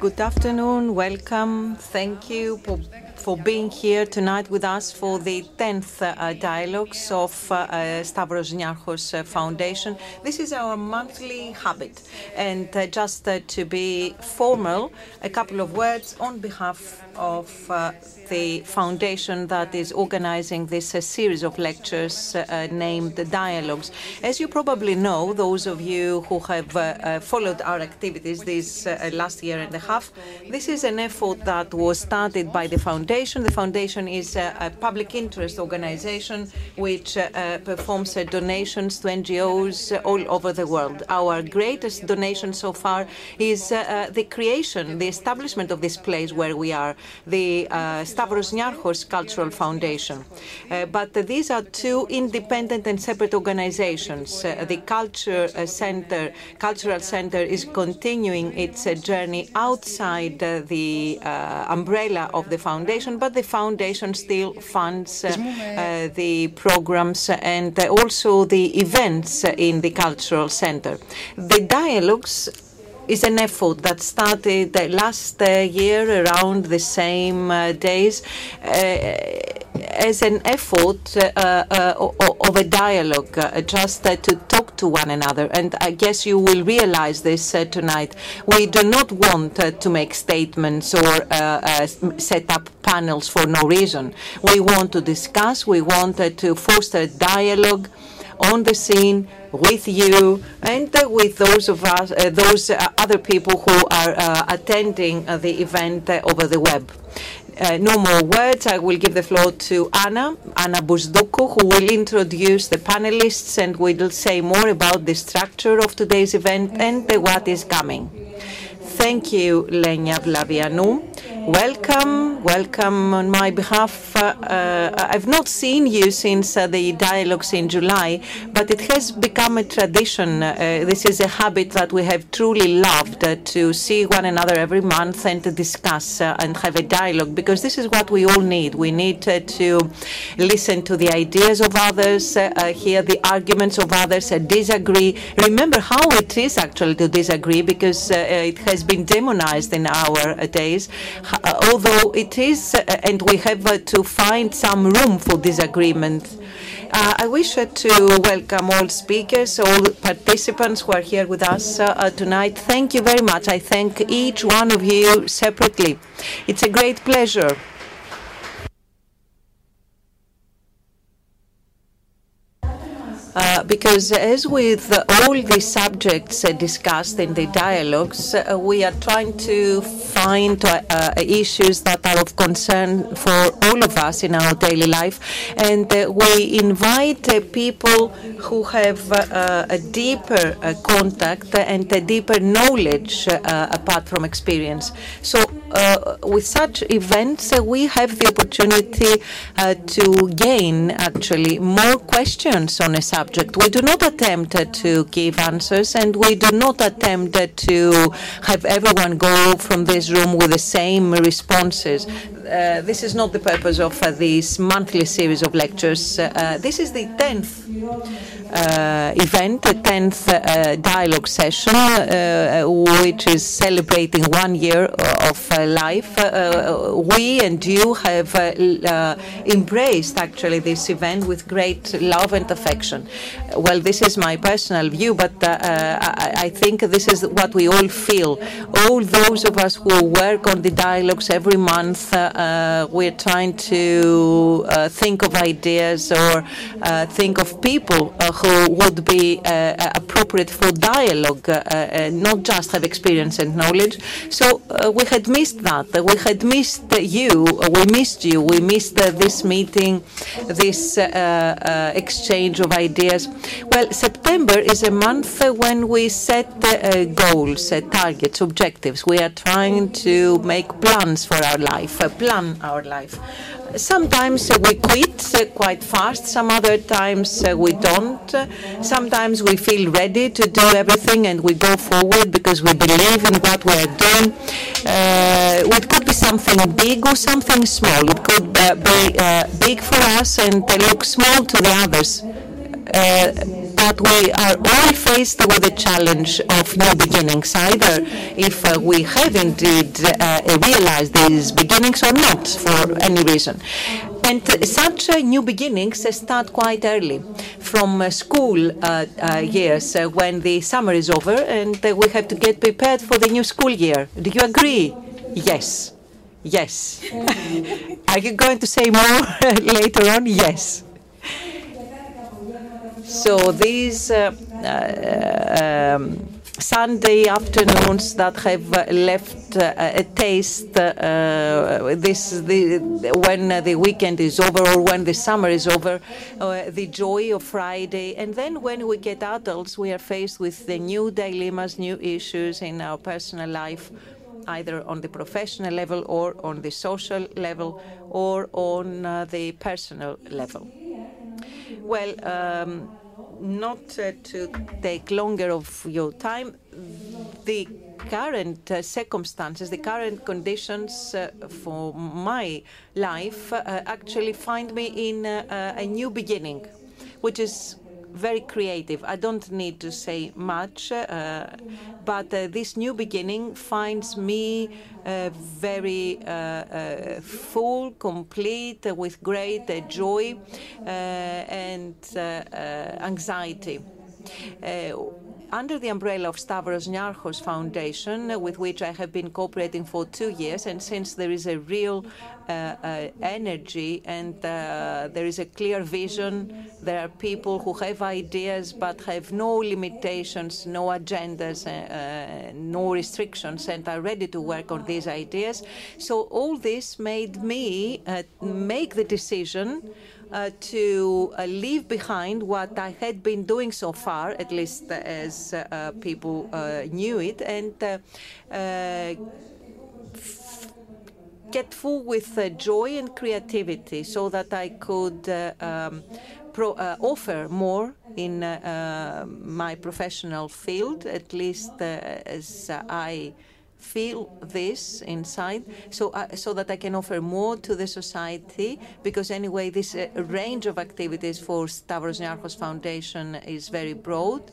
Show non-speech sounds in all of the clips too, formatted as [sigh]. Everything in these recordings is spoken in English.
Good afternoon. Welcome. Thank you for, for being here tonight with us for the 10th uh, Dialogues of uh, Stavros Niarchos uh, Foundation. This is our monthly habit. And uh, just uh, to be formal, a couple of words on behalf of uh, the foundation that is organizing this uh, series of lectures uh, uh named Dialogues. As you probably know, those of you who have uh, uh followed our activities this uh, last year and a half, this is an effort that was started by the foundation. The foundation is a public interest organization which performs donations to NGOs all over the world. Our greatest donation so far is the creation, the establishment of this place where we are the uh, Stavros Niarchos Cultural Foundation. Uh, but these are two independent and separate organizations. Uh, the Culture Center, Cultural Center is continuing its journey outside the umbrella of the foundation, but the foundation still funds the programs and also the events in the Cultural Center. The dialogues is an effort that started last uh, year around the same uh, days uh, as an effort uh, uh, of a dialogue, uh, just to talk to one another. And I guess you will realize this tonight. We do not want to make statements or set up panels for no reason. We want to discuss, we want to foster dialogue on the scene with you and with those of us, uh, those uh, other people who are uh, attending the event over the web. no more words. I will give the floor to Anna, Anna Bousdoukou, who will introduce the panelists and will say more about the structure of today's event and what is coming. Thank you, Lenya Vlavianou. Welcome, welcome on my behalf. Uh, uh, I've not seen you since uh, the dialogues in July, but it has become a tradition. Uh, this is a habit that we have truly loved uh, to see one another every month and to discuss uh, and have a dialogue because this is what we all need. We need to listen to the ideas of others, hear the arguments of others, disagree. Remember how it is actually to disagree because it has been demonized in our days. Uh, although it is, uh, and we have uh, to find some room for disagreement. Uh, I wish uh, to welcome all speakers, all participants who are here with us uh, tonight. Thank you very much. I thank each one of you separately. It's a great pleasure. Uh, because as with all the subjects uh, discussed in the dialogues, uh, we are trying to find uh, uh, issues that are of concern for all of us in our daily life, and we invite people who have a deeper contact and a deeper knowledge apart from experience. So uh, with such events, uh, we have the opportunity uh, to gain actually more questions on a subject. We do not attempt to give answers, and we do not attempt to have everyone go from this room with the same responses. Uh, this is not the purpose of uh, this monthly series of lectures. Uh, this is the 10th uh, event, the 10th uh, dialogue session, uh, which is celebrating one year of life. we and you have embraced actually this event with great love and affection. Well, this is my personal view, but uh, uh, I, I think this is what we all feel. All those of us who work on the dialogues every month uh, uh we're trying to uh, think of ideas or uh, think of people who would be appropriate for dialogue, not just have experience and knowledge. So we had missed that. We had missed you. We missed you. We missed this meeting, this exchange of ideas. Well, September is a month when we set goals, targets, objectives. We are trying to make plans for our life, plan our life. Sometimes uh, we quit uh, quite fast, some other times uh, we don't. Sometimes we feel ready to do everything and we go forward because we believe in what we are doing. Uh, it could be something big or something small. It could uh, be uh, big for us and look small to the others. But we are all faced with the challenge of new beginnings, either if uh, we have indeed uh, realized these beginnings or not for any reason. And such uh, new beginnings start quite early, from uh, school uh, years when the summer is over and we have to get prepared for the new school year. Do you agree? Yes. Yes. [laughs] Are you going to say more [laughs] later on? Yes. So these uh, uh, um, Sunday afternoons that have left uh, a taste uh, this the, when the weekend is over or when the summer is over, uh, the joy of Friday, and then when we get adults, we are faced with the new dilemmas, new issues in our personal life either on the professional level or on the social level or on uh, the personal level. Well, um, not uh, to take longer of your time, the current uh, circumstances, the current conditions uh, for my life uh, actually find me in uh, a new beginning, which is very creative. I don't need to say much, uh, but uh, this new beginning finds me uh, very uh, uh, full, complete, with great joy and anxiety under the umbrella of Stavros Niarchos Foundation, with which I have been cooperating for two years, and since there is a real uh, uh, energy and uh, there is a clear vision, there are people who have ideas but have no limitations, no agendas, uh, uh, no restrictions, and are ready to work on these ideas. So all this made me uh, make the decision uh, to uh, leave behind what I had been doing so far, at least as uh, people knew it, and get full with uh, joy and creativity so that I could uh, um, pro, uh, offer more in my professional field, at least as I feel this inside so uh, so that I can offer more to the society because anyway this uh, range of activities for Stavros Niarchos Foundation is very broad.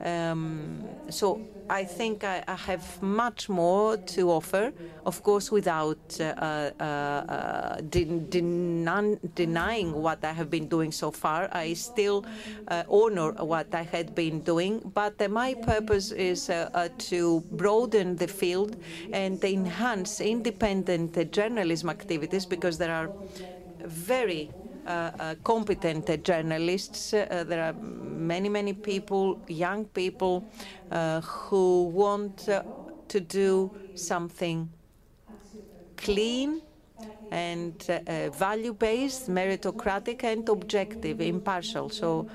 Um, so I think I, I, have much more to offer, of course, without uh, uh, uh, denying what I have been doing so far. I still uh, honor what I had been doing, but uh, my purpose is to broaden the field and enhance independent journalism activities because there are very Uh, uh, competent journalists. Uh, there are many, many people, young people, uh, who want to do something clean and uh, value-based, meritocratic and objective, impartial. So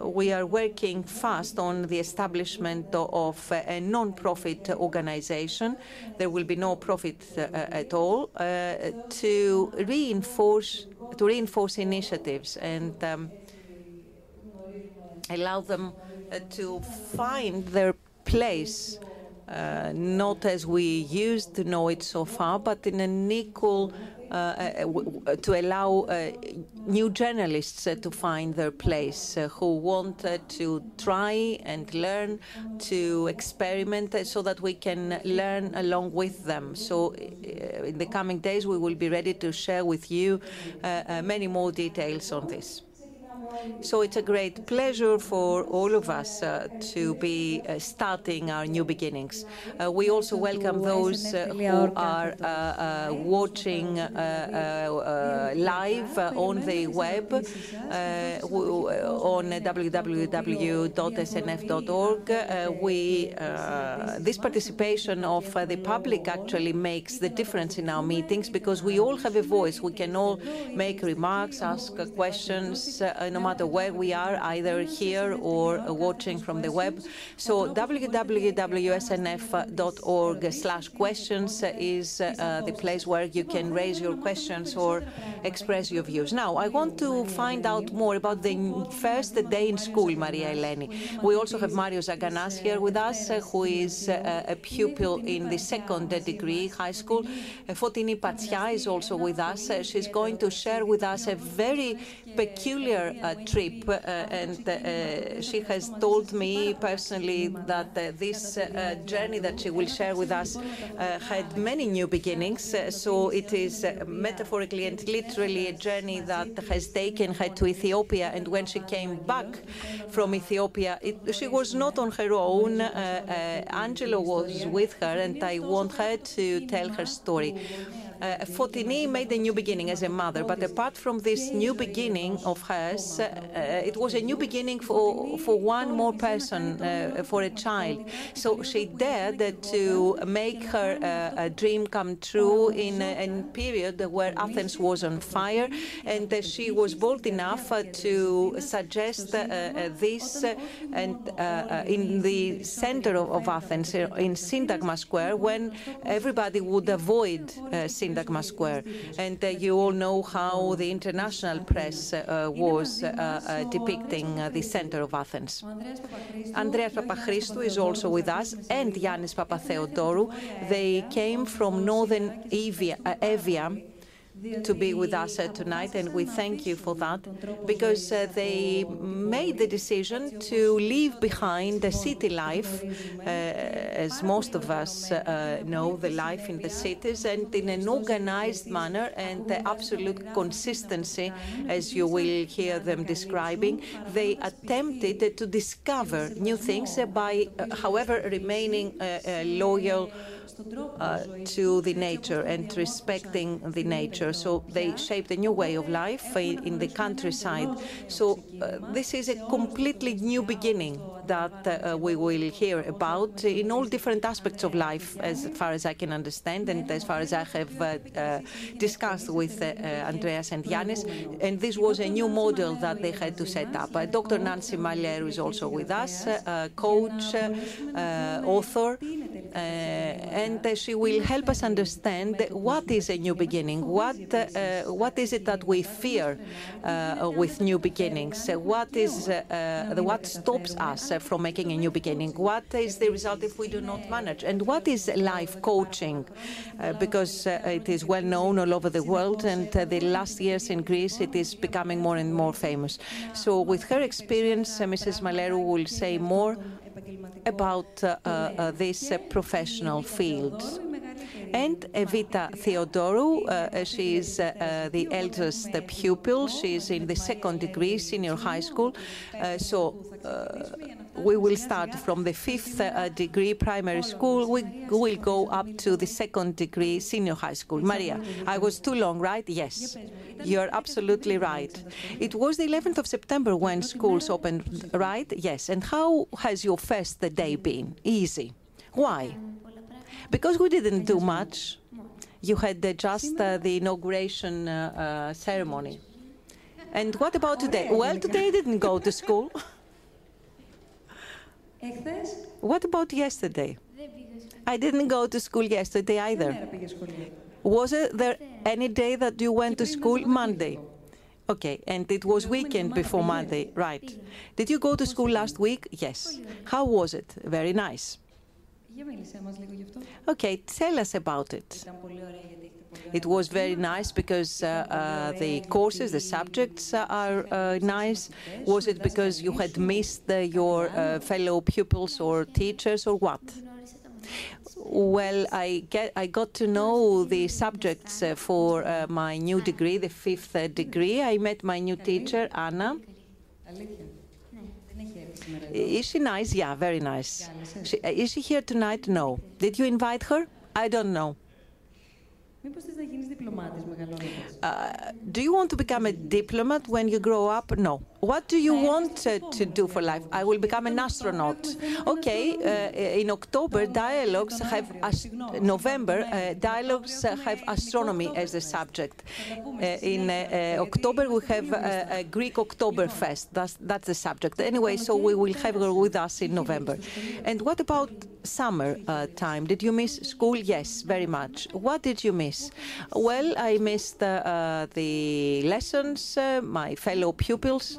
we are working fast on the establishment of a non-profit organization. There will be no profit uh, at all uh, to reinforce to reinforce initiatives and um, allow them uh, to find their place. Uh, not as we used to know it so far, but in an equal uh, uh, Uh, uh, uh, to allow uh, new journalists to find their place, who want to try and learn, to experiment, so that we can learn along with them. So in the coming days, we will be ready to share with you many more details on this. So it's a great pleasure for all of us uh, to be uh, starting our new beginnings. Uh, we also welcome those uh, who are uh, uh, watching live on the web on www.snf.org. we this participation of the public actually makes the difference in our meetings because we all have a voice. We can all make remarks, ask questions, no matter where we are, either here or watching from the web. So www.snf.org slash questions is uh, the place where you can raise your questions or express your views. Now, I want to find out more about the first day in school, Maria Eleni. We also have Mario Zaganas here with us, uh, who is uh, a pupil in the second degree high school. Fotini Pantzia is also with us. she's going to share with us a very peculiar uh, trip, uh, and uh, she has told me personally that uh, this journey that she will share with us had many new beginnings. so it is metaphorically and literally a journey that has taken her to Ethiopia. And when she came back from Ethiopia, it, she was not on her own. Angelo was with her, and I want her to tell her story. Uh, Fotini made a new beginning as a mother, but apart from this new beginning of hers, uh, it was a new beginning for, for one more person, uh, for a child. So she dared to make her uh, dream come true in a, period where Athens was on fire, and she was bold enough to suggest this and in the center of, of Athens, in Syntagma Square, when everybody would avoid Syntagma Square. And uh, you all know how the international press uh, was uh, depicting the center of Athens. Andreas Papachristou is also with us, and Yannis Papatheodorou. They came from northern Evia to be with us uh, tonight, and we thank you for that because uh, they made the decision to leave behind the city life, uh, as most of us know, the life in the cities, and in an organized manner and the absolute consistency, as you will hear them describing, they attempted to discover new things by, however, remaining loyal. Uh, to the nature and respecting the nature. So they shaped a new way of life in, the countryside. So uh, this is a completely new beginning that uh, we will hear about in all different aspects of life, as far as I can understand, and as far as I have uh, uh, discussed with uh, Andreas and Yannis. And this was a new model that they had to set up. Dr. Nancy Mallerou is also with us, coach, author, and she will help us understand what is a new beginning, what uh, what is it that we fear uh, with new beginnings, uh, what is uh, uh, what stops us uh, from making a new beginning, what is the result if we do not manage, and what is life coaching, because it is well known all over the world, and the last years in Greece it is becoming more and more famous. So with her experience, Mrs. Mallerou will say more about uh, uh, uh, this uh, professional field. And Evita Theodorou, uh, she is uh, the eldest pupil. She is in the second degree, senior high school. so we will start from the fifth uh, degree primary school. We will go up to the second degree senior high school. Maria, I was too long, right? Yes, you're absolutely right. It was the 11th of September when schools opened, right? Yes. And how has your first day been? Easy. Why? Because we didn't do much. You had uh, just uh, the inauguration ceremony. And what about today? Well, today I didn't go to school. [laughs] What about yesterday? I didn't go to school yesterday either. Was there any day that you went to school? Monday. Okay, and it was weekend before Monday, right? Did you go to school last week? Yes. How was it? Very nice. Okay, tell us about it. It was very nice because uh, uh, the courses, the subjects are uh, nice. Was it because you had missed your fellow pupils or teachers or what? Well, I get I got to know the subjects for my new degree, the fifth degree. I met my new teacher, Anna. Is she nice? Yeah, very nice. She, is she here tonight? No. Did you invite her? I don't know. Uh, do you want to become a diplomat when you grow up? No. What do you want uh, to do for life? I will become an astronaut. Okay, uh, in October, dialogues have, November, dialogues have astronomy as a subject. in October, we have a Greek Oktoberfest. That's, that's the subject. Anyway, so we will have her with us in November. And what about summer time? Did you miss school? Yes, very much. What did you miss? Well, I missed uh, the lessons, uh, my fellow pupils,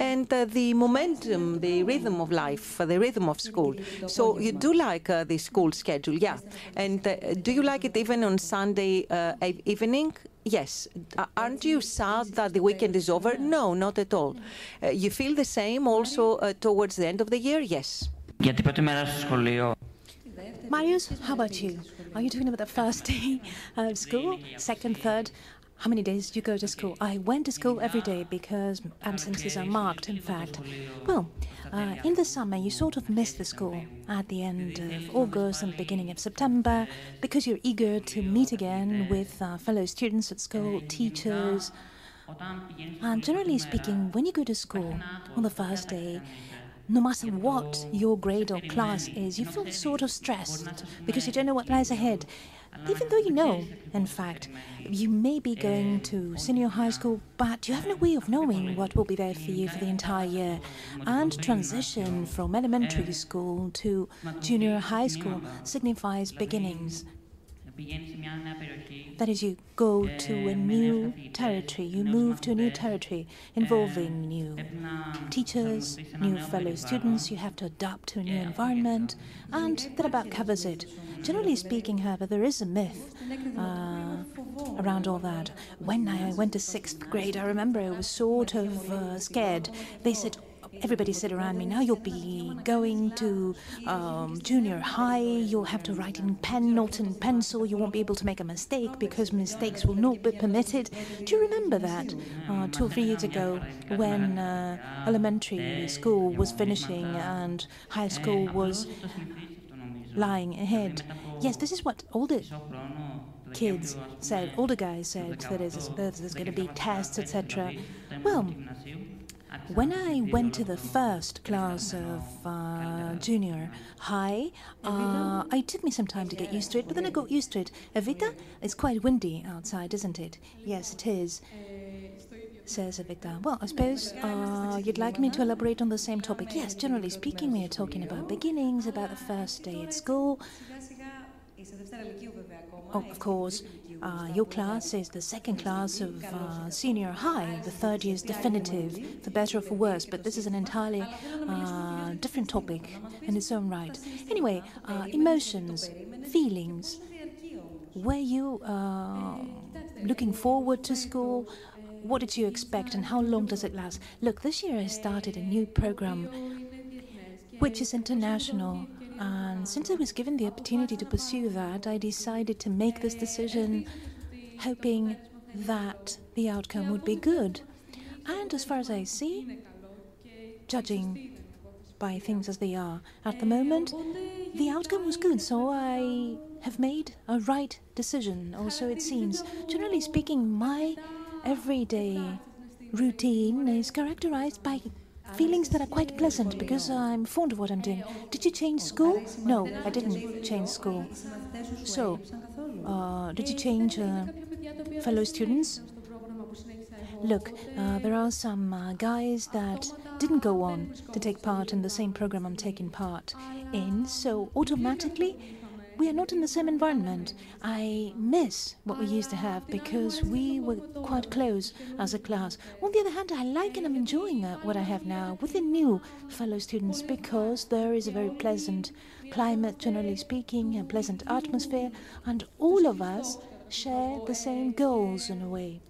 and uh, the momentum, the rhythm of life, uh, the rhythm of school. So you do like uh, the school schedule, yeah. And uh, do you like it even on Sunday uh, evening? Yes. aren't you sad that the weekend is over? No, not at all. Uh, you feel the same also towards the end of the year? Yes. Marius, how about you? Are you talking about the first day of school, second, third? How many days do you go to school? I went to school every day because absences are marked, in fact. Well, uh, in the summer, you sort of miss the school at the end of August and beginning of September because you're eager to meet again with uh, fellow students at school, teachers. And generally speaking, when you go to school on the first day, no matter what your grade or class is, you feel sort of stressed because you don't know what lies ahead. Even though you know, in fact, you may be going to senior high school, but you have no way of knowing what will be there for you for the entire year. And transition from elementary school to junior high school signifies beginnings. That is, you go to a new territory, you move to a new territory involving new teachers, new fellow students, you have to adapt to a new environment, and that about covers it. Generally speaking, however, there is a myth uh, around all that. When I went to sixth grade, I remember I was sort of uh, scared. They said, everybody said around me, now you'll be going to um, junior high, you'll have to write in pen, not in pencil, you won't be able to make a mistake because mistakes will not be permitted. Do you remember that uh, two or three years ago when uh, elementary school was finishing and high school was lying ahead? Yes, this is what older kids said, older guys said, that is, there's going to be tests, etc. Well, when I went to the first class of uh, junior high, uh, it took me some time to get used to it, but then I got used to it. Evita, it's quite windy outside, isn't it? Yes, it is, says Evita. Well, I suppose uh, you'd like me to elaborate on the same topic. Yes, generally speaking, we are talking about beginnings, about the first day at school. Oh, of course, uh, your class is the second class of uh, senior high. The third year is definitive, for better or for worse, but this is an entirely uh, different topic in its own right. Anyway, uh, emotions, feelings. Were you uh, looking forward to school? What did you expect and how long does it last? Look, this year I started a new program which is international and since I was given the opportunity to pursue that, I decided to make this decision hoping that the outcome would be good. And as far as I see, judging by things as they are at the moment, the outcome was good, so I have made a right decision, or so it seems. Generally speaking, my everyday routine is characterized by feelings that are quite pleasant because I'm fond of what I'm doing. Did you change school? No, I didn't change school. So, uh, did you change uh, fellow students? Look, uh, there are some uh, guys that didn't go on to take part in the same program I'm taking part in, so automatically we are not in the same environment. I miss what we used to have because we were quite close as a class. On the other hand, I like and I'm enjoying uh, what I have now with the new fellow students because there is a very pleasant climate, generally speaking, a pleasant atmosphere, and all of us share the same goals in a way.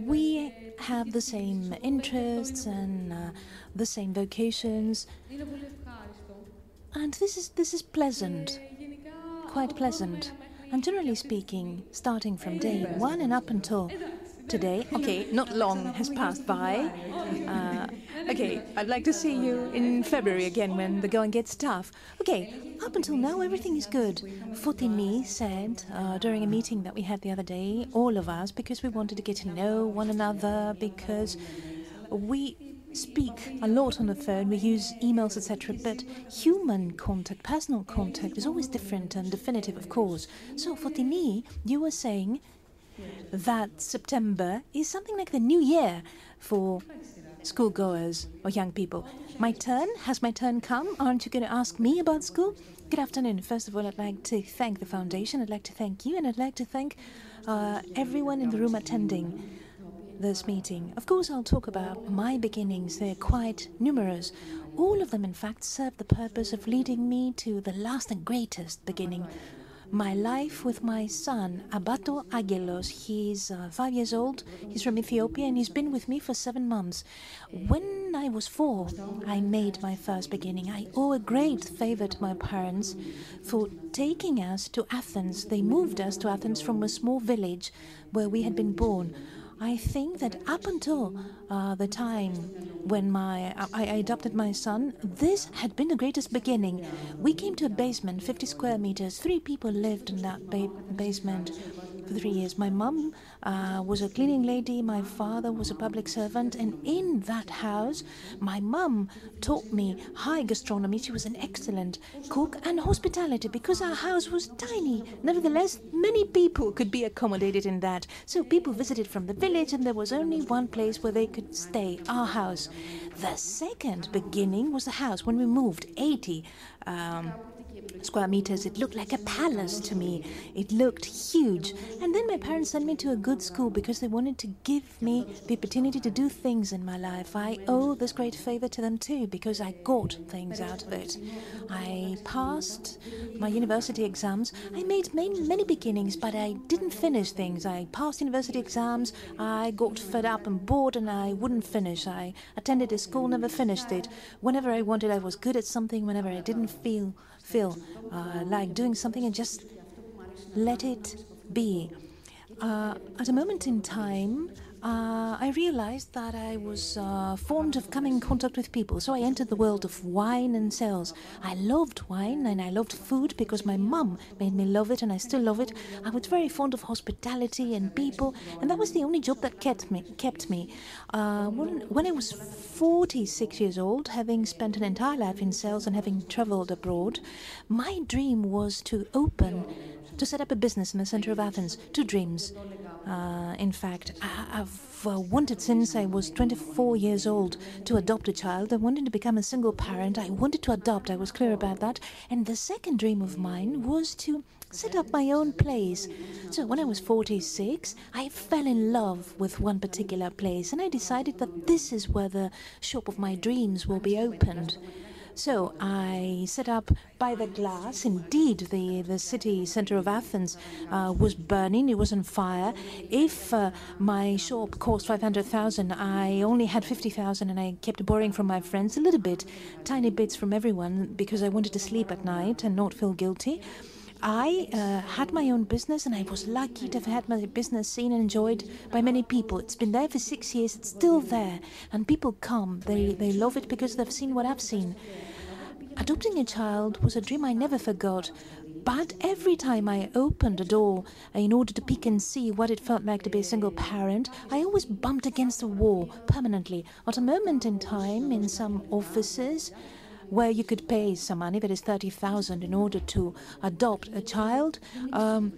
We have the same interests and uh, the same vocations. And this is this is pleasant, quite pleasant. And generally speaking, starting from day one and up until today, okay, not long has passed by. Uh, okay, I'd like to see you in February again when the going gets tough. Okay, up until now, everything is good. Fotini said uh, during a meeting that we had the other day, all of us, because we wanted to get to know one another, because we speak a lot on the phone, we use emails, etc. But human contact, personal contact, is always different and definitive, of course. So, Fotini, you were saying that September is something like the new year for schoolgoers or young people. My turn? Has my turn come? Aren't you going to ask me about school? Good afternoon. First of all, I'd like to thank the foundation. I'd like to thank you, and I'd like to thank uh, everyone in the room attending this meeting. Of course, I'll talk about my beginnings. They're quite numerous. All of them, in fact, serve the purpose of leading me to the last and greatest beginning. my life with my son, Abadu Agelos. He's uh, five years old, he's from Ethiopia, and he's been with me for seven months. When I was four, I made my first beginning. I owe a great favor to my parents for taking us to Athens. They moved us to Athens from a small village where we had been born. I think that up until uh, the time when my I, I, adopted my son, this had been the greatest beginning. We came to a basement, 50 square meters. Three people lived in that ba basement for three years. My mum uh, was a cleaning lady, my father was a public servant, and in that house, my mum taught me high gastronomy. She was an excellent cook and hospitality because our house was tiny. Nevertheless, many people could be accommodated in that. So people visited from the village, and there was only one place where they could stay our house. The second beginning was the house when we moved 80. Um, square meters. It looked like a palace to me. It looked huge. And then my parents sent me to a good school because they wanted to give me the opportunity to do things in my life. I owe this great favor to them too because I got things out of it. I passed my university exams. I made many, many beginnings, but I didn't finish things. I passed university exams. I got fed up and bored and I wouldn't finish. I attended a school, never finished it. Whenever I wanted, I was good at something. Whenever I didn't feel feel uh, like doing something and just let it be. Uh, at a moment in time, uh, I realized that I was uh, fond of coming in contact with people, so I entered the world of wine and sales. I loved wine and I loved food because my mum made me love it, and I still love it. I was very fond of hospitality and people, and that was the only job that kept me. Kept me. Uh, when, when I was 46 years old, having spent an entire life in sales and having traveled abroad, my dream was to open to set up a business in the center of Athens. Two dreams. Uh, in fact, I, have uh, wanted since I was 24 years old to adopt a child. I wanted to become a single parent. I wanted to adopt. I was clear about that. And the second dream of mine was to set up my own place. So when I was 46, I fell in love with one particular place and I decided that this is where the shop of my dreams will be opened. So I set up by the glass. Indeed, the, the city center of Athens uh, was burning, it was on fire. If uh, my shop cost 500,000, I only had 50,000 and I kept borrowing from my friends a little bit, tiny bits from everyone because I wanted to sleep at night and not feel guilty. I uh, had my own business and I was lucky to have had my business seen and enjoyed by many people. It's been there for six years, it's still there, and people come. They, they love it because they've seen what I've seen. Adopting a child was a dream I never forgot, but every time I opened a door in order to peek and see what it felt like to be a single parent, I always bumped against a wall permanently. At a moment in time, in some offices, where you could pay some money, that is 30,000, in order to adopt a child, um,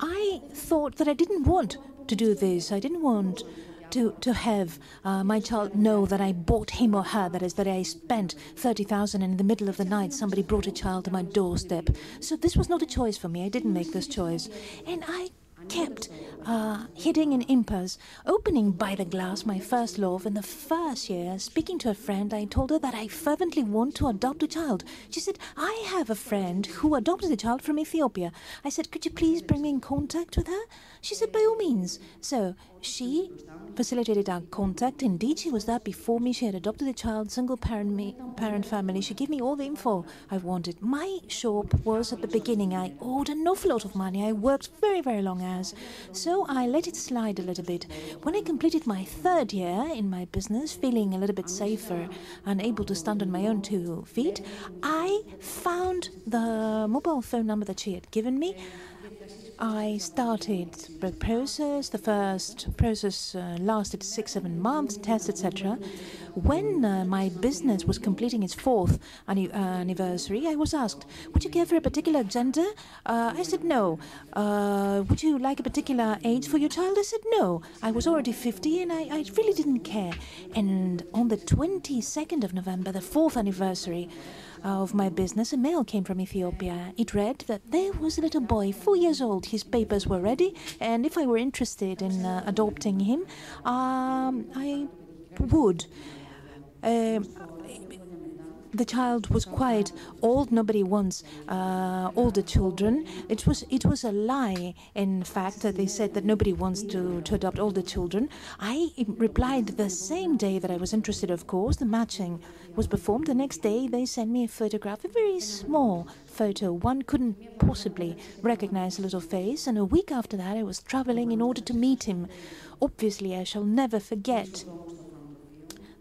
I thought that I didn't want to do this. I didn't want to, to have uh, my child know that I bought him or her, that is, that I spent 30,000 and in the middle of the night somebody brought a child to my doorstep. So this was not a choice for me. I didn't make this choice. And I kept uh, hitting an impasse, opening by the glass my first love. In the first year, speaking to a friend, I told her that I fervently want to adopt a child. She said, I have a friend who adopted a child from Ethiopia. I said, Could you please bring me in contact with her? She said, By all means. So she facilitated our contact. Indeed, she was there before me. She had adopted a child, single parent, me, parent family. She gave me all the info I wanted. My shop was at the beginning. I owed an awful lot of money. I worked very, very long hours. So I let it slide a little bit. When I completed my third year in my business, feeling a little bit safer and able to stand on my own two feet, I found the mobile phone number that she had given me. I started the process. The first process uh, lasted six, seven months, tests, etc. When uh, my business was completing its fourth uh, anniversary, I was asked, Would you care for a particular gender? Uh, I said no. Uh, would you like a particular age for your child? I said no. I was already 50 and I, I really didn't care. And on the 22nd of November, the fourth anniversary, of my business, a mail came from Ethiopia. It read that there was a little boy, four years old. His papers were ready, and if I were interested in uh, adopting him, um, I would. Uh, the child was quite old. Nobody wants uh, older children. It was it was a lie. In fact, they said that nobody wants to, to adopt older children. I replied the same day that I was interested. Of course, the matching was performed. The next day, they sent me a photograph, a very small photo. One couldn't possibly recognize a little face. And a week after that, I was traveling in order to meet him. Obviously, I shall never forget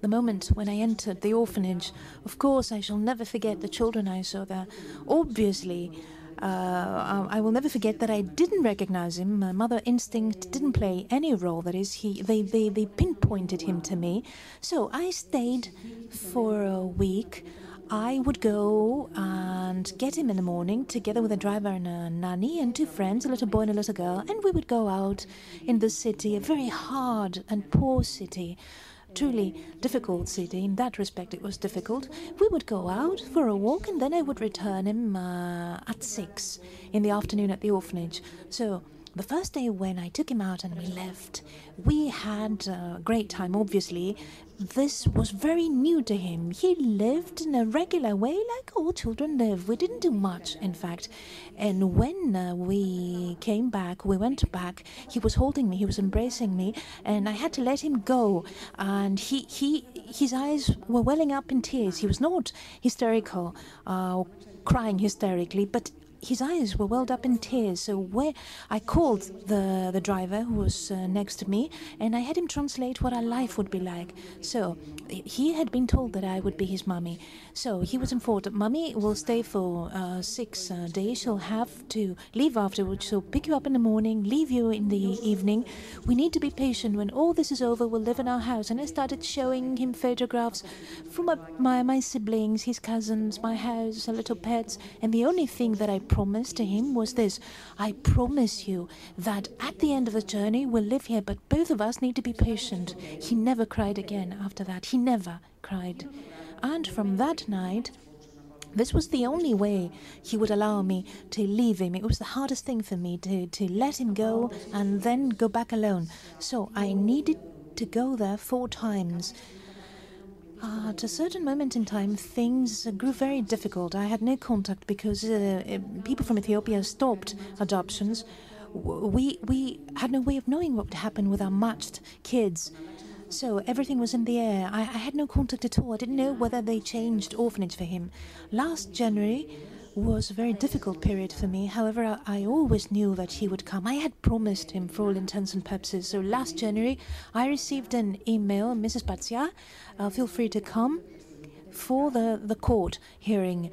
the moment when I entered the orphanage. Of course, I shall never forget the children I saw there. Obviously, uh, I will never forget that I didn't recognize him. My mother instinct didn't play any role. That is, he they, they, they pinpointed him to me. So I stayed for a week. I would go and get him in the morning together with a driver and a nanny and two friends, a little boy and a little girl, and we would go out in the city, a very hard and poor city truly difficult city. In that respect, it was difficult. We would go out for a walk and then I would return him uh, at six in the afternoon at the orphanage. So the first day when I took him out and we left, we had a great time, obviously. This was very new to him. He lived in a regular way, like all children live. We didn't do much, in fact. And when uh, we came back, we went back, he was holding me, he was embracing me, and I had to let him go. And he, he his eyes were welling up in tears. He was not hysterical, uh, crying hysterically, but his eyes were welled up in tears. So where I called the the driver who was uh, next to me, and I had him translate what our life would be like. So he had been told that I would be his mummy. So he was informed mummy will stay for uh, six uh, days. She'll have to leave afterwards. She'll pick you up in the morning, leave you in the evening. We need to be patient. When all this is over, we'll live in our house. And I started showing him photographs from my, my, my siblings, his cousins, my house, the little pets. And the only thing that I promised to him was this I promise you that at the end of the journey, we'll live here, but both of us need to be patient. He never cried again after that. He never cried. And from that night, this was the only way he would allow me to leave him. It was the hardest thing for me to, to let him go and then go back alone. So I needed to go there four times. Uh, at a certain moment in time, things grew very difficult. I had no contact because uh, people from Ethiopia stopped adoptions. We we had no way of knowing what would happen with our matched kids. So everything was in the air. I, I had no contact at all. I didn't know whether they changed orphanage for him. Last January, was a very difficult period for me. However, I, always knew that he would come. I had promised him for all intents and purposes. So last January, I received an email, Mrs. Pantzia, uh, feel free to come for the, the court hearing.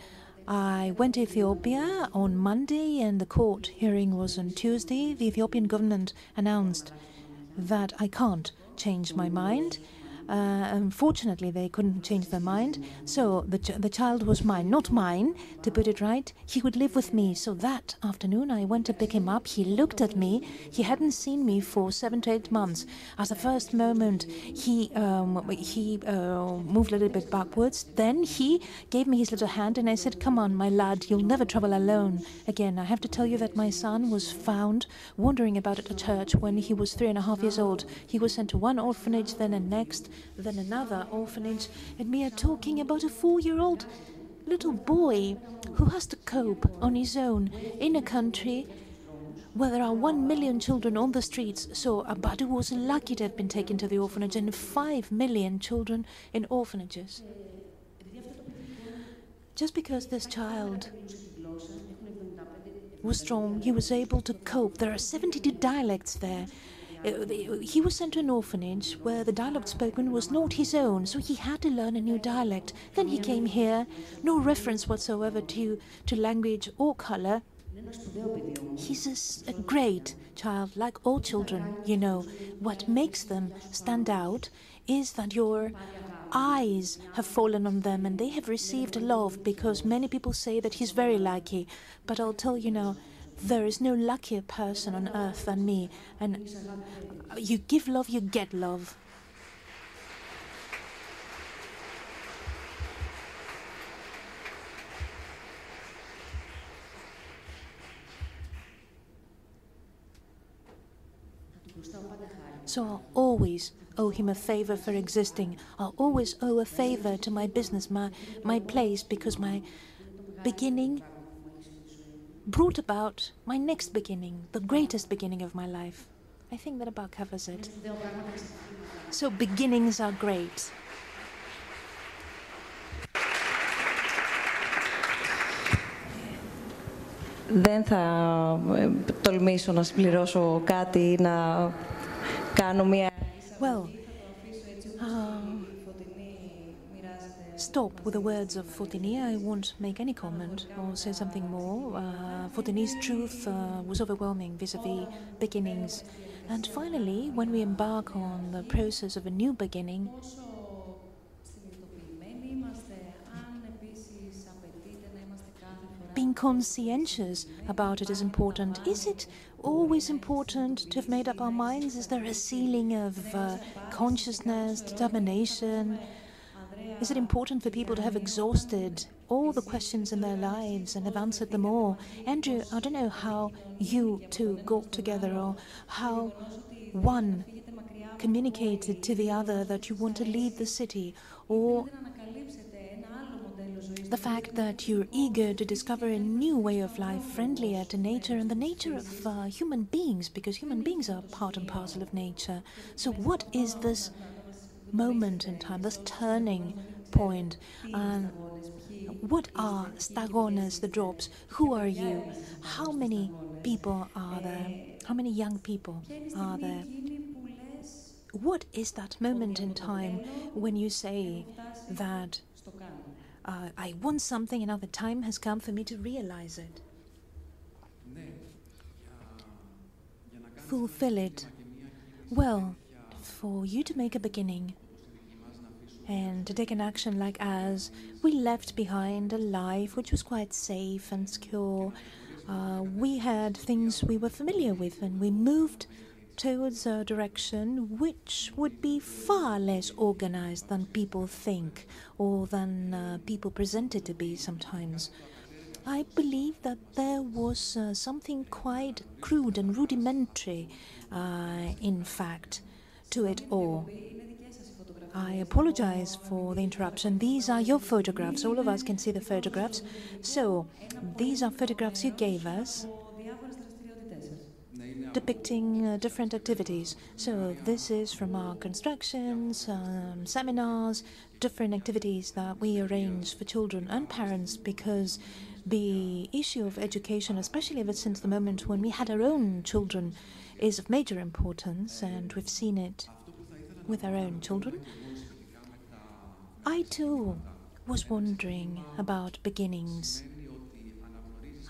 I went to Ethiopia on Monday, and the court hearing was on Tuesday. The Ethiopian government announced that I can't change my mind uh, unfortunately, they couldn't change their mind, so the, ch- the child was mine, not mine, to put it right. He would live with me. So that afternoon, I went to pick him up. He looked at me. He hadn't seen me for seven to eight months. At the first moment, he um, he uh, moved a little bit backwards. Then he gave me his little hand, and I said, "Come on, my lad, you'll never travel alone again." I have to tell you that my son was found wandering about at a church when he was three and a half years old. He was sent to one orphanage, then a next, then another orphanage, and we are talking about a four year old little boy who has to cope on his own in a country where there are one million children on the streets. So Abadu was lucky to have been taken to the orphanage, and five million children in orphanages. Just because this child was strong, he was able to cope. There are 72 dialects there. Uh, he was sent to an orphanage where the dialect spoken was not his own, so he had to learn a new dialect. Then he came here, no reference whatsoever to, to language or color. He's a, a great child, like all children, you know. What makes them stand out is that your eyes have fallen on them and they have received love because many people say that he's very lucky. But I'll tell you now, there is no luckier person on earth than me, and you give love, you get love. So I'll always owe him a favor for existing. I'll always owe a favor to my business, my, my place, because my beginning brought about my next beginning, the greatest beginning of my life. I think that about covers it. So beginnings are great. Δεν θα τολμήσω να συμπληρώσω κάτι, να κάνω μία... Well, uh, stop with the words of Fotini. I won't make any comment or say something more. Uh, Fotini's truth uh, was overwhelming vis-a-vis beginnings. And finally, when we embark on the process of a new beginning, being conscientious about it is important. Is it always important to have made up our minds? Is there a ceiling of uh, consciousness, determination? Is it important for people to have exhausted all the questions in their lives and have answered them all? Andrew, I don't know how you two got together or how one communicated to the other that you want to leave the city or the fact that you're eager to discover a new way of life friendlier to nature and the nature of uh, human beings, because human beings are part and parcel of nature. So, what is this moment in time, this turning point? Um, what are stagones, the drops? Who are you? How many people are there? How many young people are there? What is that moment in time when you say that uh, I want something and now the time has come for me to realize it. Fulfill it. Well, for you to make a beginning and to take an action like as we left behind a life which was quite safe and secure. Uh, we had things we were familiar with and we moved towards a direction which would be far less organized than people think or than uh, people present it to be sometimes. I believe that there was uh, something quite crude and rudimentary, uh, in fact, to it all. I apologize for the interruption. These are your photographs. All of us can see the photographs. So, these are photographs you gave us depicting uh, different activities. So this is from our constructions, um, seminars, different activities that we arrange for children and parents because the issue of education, especially ever since the moment when we had our own children, is of major importance and we've seen it with our own children. I too was wondering about beginnings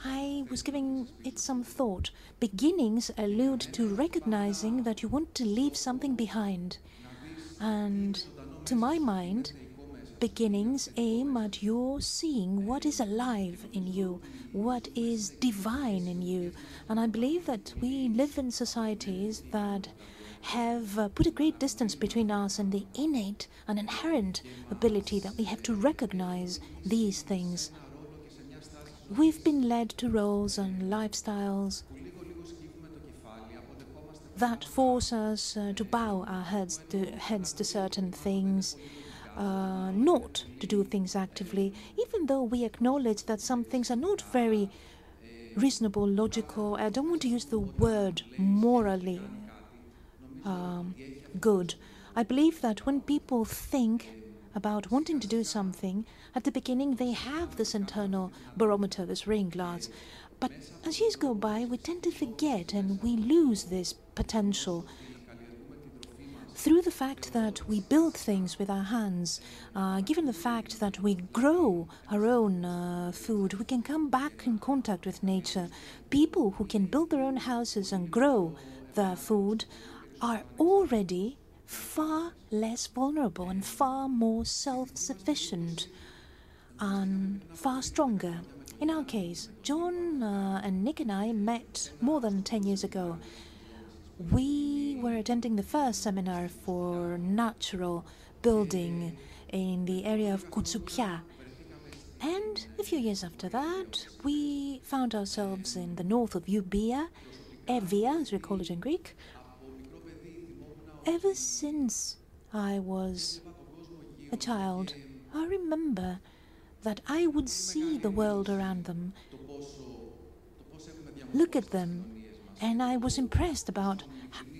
I was giving it some thought. Beginnings allude to recognizing that you want to leave something behind. And to my mind, beginnings aim at your seeing what is alive in you, what is divine in you. And I believe that we live in societies that have uh, put a great distance between us and the innate and inherent ability that we have to recognize these things We've been led to roles and lifestyles that force us uh, to bow our heads to, heads to certain things, uh, not to do things actively, even though we acknowledge that some things are not very reasonable, logical. I don't want to use the word morally um, good. I believe that when people think about wanting to do something, at the beginning they have this internal barometer, this rain glass. But as years go by, we tend to forget and we lose this potential. Through the fact that we build things with our hands, uh, given the fact that we grow our own uh, food, we can come back in contact with nature. People who can build their own houses and grow their food are already far less vulnerable and far more self sufficient and far stronger. In our case, John uh, and Nick and I met more than 10 years ago. We were attending the first seminar for natural building in the area of Koutsouphia. And a few years after that, we found ourselves in the north of Euboea, Evia, as we call it in Greek, ever since I was a child, I remember that I would see the world around them, look at them, and I was impressed about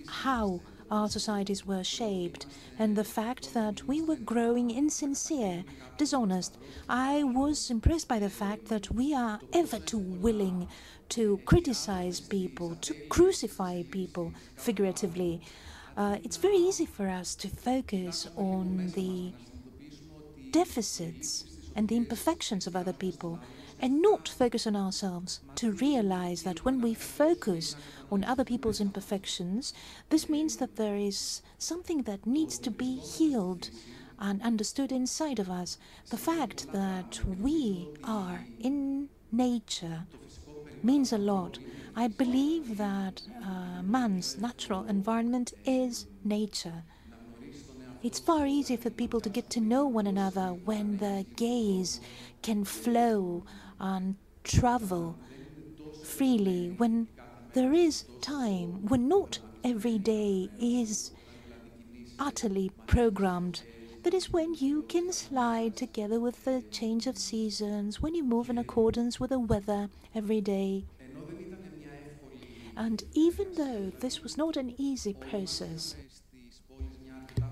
how our societies were shaped and the fact that we were growing insincere, dishonest. I was impressed by the fact that we are ever too willing to criticize people, to crucify people figuratively. Uh, it's very easy for us to focus on the deficits and the imperfections of other people and not focus on ourselves, to realize that when we focus on other people's imperfections, this means that there is something that needs to be healed and understood inside of us. The fact that we are in nature means a lot. I believe that uh, man's natural environment is nature. It's far easier for people to get to know one another when the gaze can flow and travel freely, when there is time, when not every day is utterly programmed. That is when you can slide together with the change of seasons, when you move in accordance with the weather every day. And even though this was not an easy process,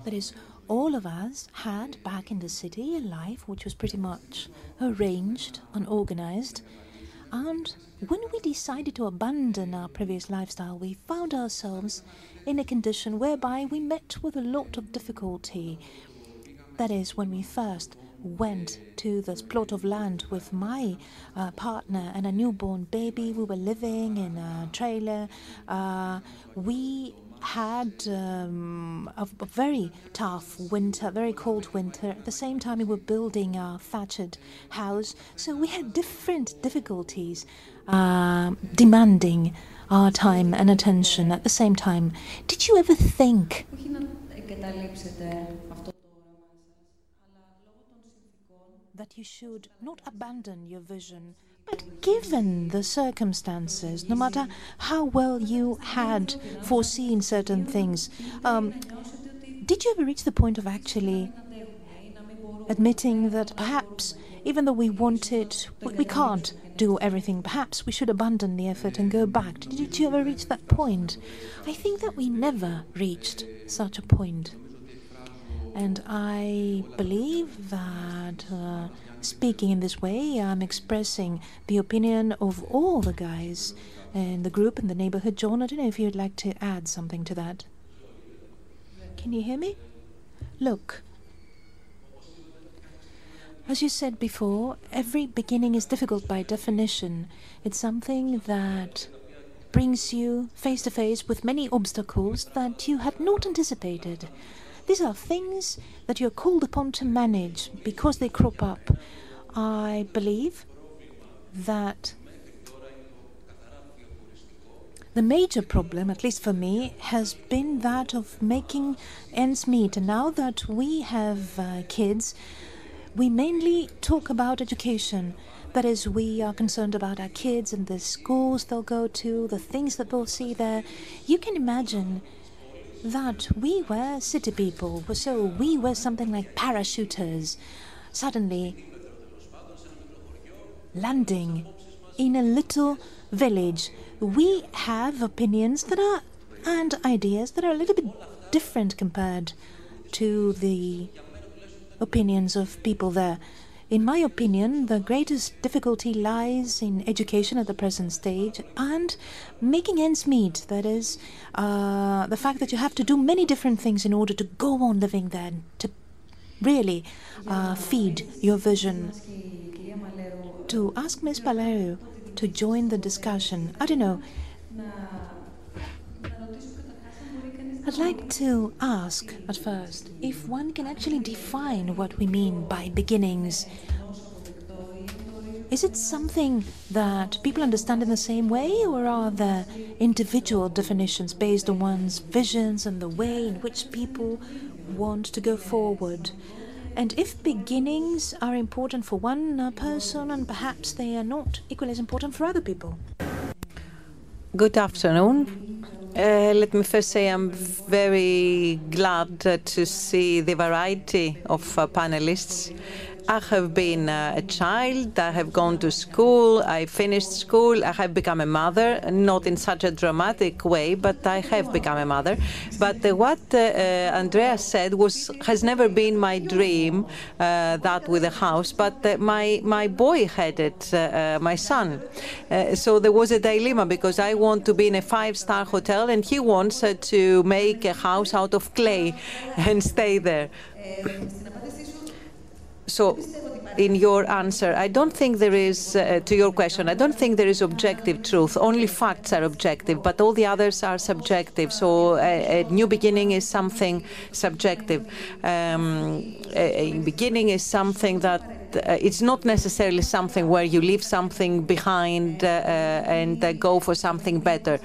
that is, all of us had back in the city a life which was pretty much arranged and organized. And when we decided to abandon our previous lifestyle, we found ourselves in a condition whereby we met with a lot of difficulty. That is, when we first went to this plot of land with my uh, partner and a newborn baby, we were living in a trailer. Uh, we had um, a, a, very tough winter, very cold winter. At the same time, we were building our thatched house, so we had different difficulties uh, demanding our time and attention at the same time. Did you ever think? That you should not abandon your vision but given the circumstances, no matter how well you had foreseen certain things, um, did you ever reach the point of actually admitting that perhaps, even though we wanted, we, we can't do everything, perhaps we should abandon the effort and go back? Did you ever reach that point? I think that we never reached such a point. And I believe that. Uh, speaking in this way, I'm expressing the opinion of all the guys in the group in the neighborhood. John, I don't know if you'd like to add something to that. Can you hear me? Look. As you said before, every beginning is difficult by definition. It's something that brings you face to face with many obstacles that you had not anticipated. These are things that you're called upon to manage because they crop up. I believe that the major problem, at least for me, has been that of making ends meet. And now that we have uh, kids, we mainly talk about education. That is, we are concerned about our kids and the schools they'll go to, the things that they'll see there. You can imagine that we were city people, so we were something like parachuters, suddenly landing in a little village. We have opinions that are and ideas that are a little bit different compared to the opinions of people there. In my opinion, the greatest difficulty lies in education at the present stage and making ends meet. That is, uh, the fact that you have to do many different things in order to go on living there, to really uh, feed your vision. To ask Ms. Mallerou to join the discussion, I don't know. I'd like to ask at first if one can actually define what we mean by beginnings. Is it something that people understand in the same way, or are there individual definitions based on one's visions and the way in which people want to go forward? And if beginnings are important for one uh, person and perhaps they are not equally as important for other people? Good afternoon. Uh, let me first say I'm very glad to see the variety of uh, panelists. I have been uh, a child, I have gone to school, I finished school, I have become a mother, not in such a dramatic way, but I have become a mother. But uh, what uh, Andrea said was has never been my dream, that with a house, but my, my boy had it, my son. so there was a dilemma because I want to be in a five-star hotel and he wants to make a house out of clay [laughs] and stay there. So, in your answer, I don't think there is, uh, to your question, I don't think there is objective truth. Only facts are objective, but all the others are subjective. So, a, a new beginning is something subjective. Um, a, a beginning is something that it's not necessarily something where you leave something behind uh, and uh, go for something better.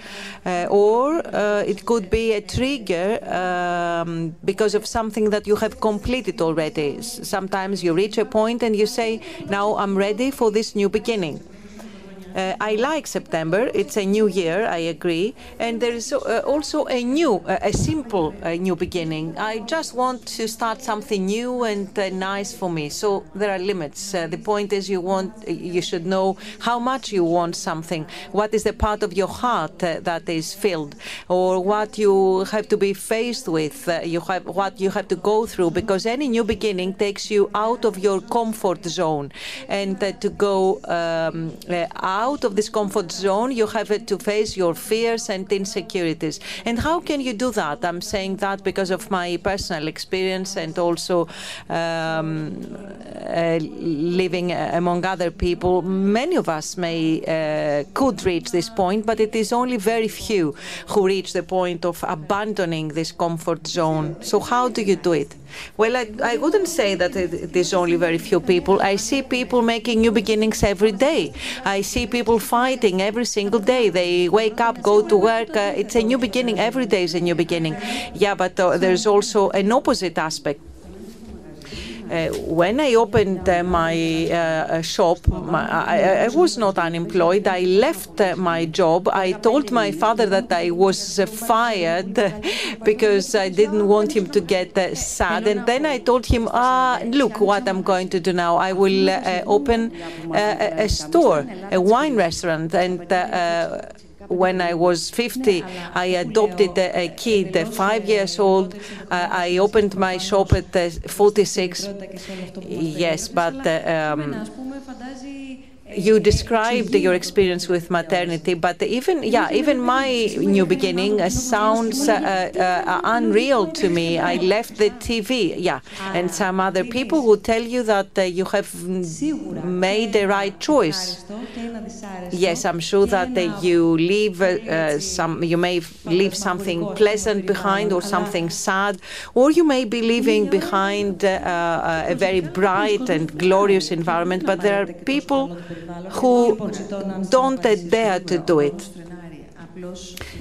or it could be a trigger um, because of something that you have completed already. Sometimes you reach a point and you say, now I'm ready for this new beginning. Uh, I like September. It's a new year, I agree. And there is uh, also a new, uh, a simple new beginning. I just want to start something new and nice for me. So there are limits. the point is you want, you should know how much you want something. What is the part of your heart that is filled or what you have to be faced with, you have, what you have to go through because any new beginning takes you out of your comfort zone and to go um, out out of this comfort zone, you have to face your fears and insecurities. And how can you do that? I'm saying that because of my personal experience and also um, uh, living among other people. Many of us may uh, could reach this point, but it is only very few who reach the point of abandoning this comfort zone. So how do you do it? Well, I, I wouldn't say that it, is only very few people. I see people making new beginnings every day. I see people fighting every single day. They wake up, go to work. Uh, it's a new beginning. Every day is a new beginning. Yeah, but uh, there's also an opposite aspect. Uh, when I opened uh, my uh, shop, my, I, I, was not unemployed. I left my job. I told my father that I was fired [laughs] because I didn't want him to get sad. And then I told him, ah, look what I'm going to do now. I will open a, a store, a wine restaurant. And when I was 50, I adopted a, kid, five years old. I opened my shop at 46. Yes, but uh, um, you described your experience with maternity, but even yeah, even my new beginning uh, sounds uh, uh, unreal to me. I left the TV, yeah, and some other people will tell you that uh, you have made the right choice. Yes, I'm sure that you leave uh, some, you may leave something pleasant behind or something sad, or you may be leaving behind uh, a very bright and glorious environment. But there are people who don't dare to do it.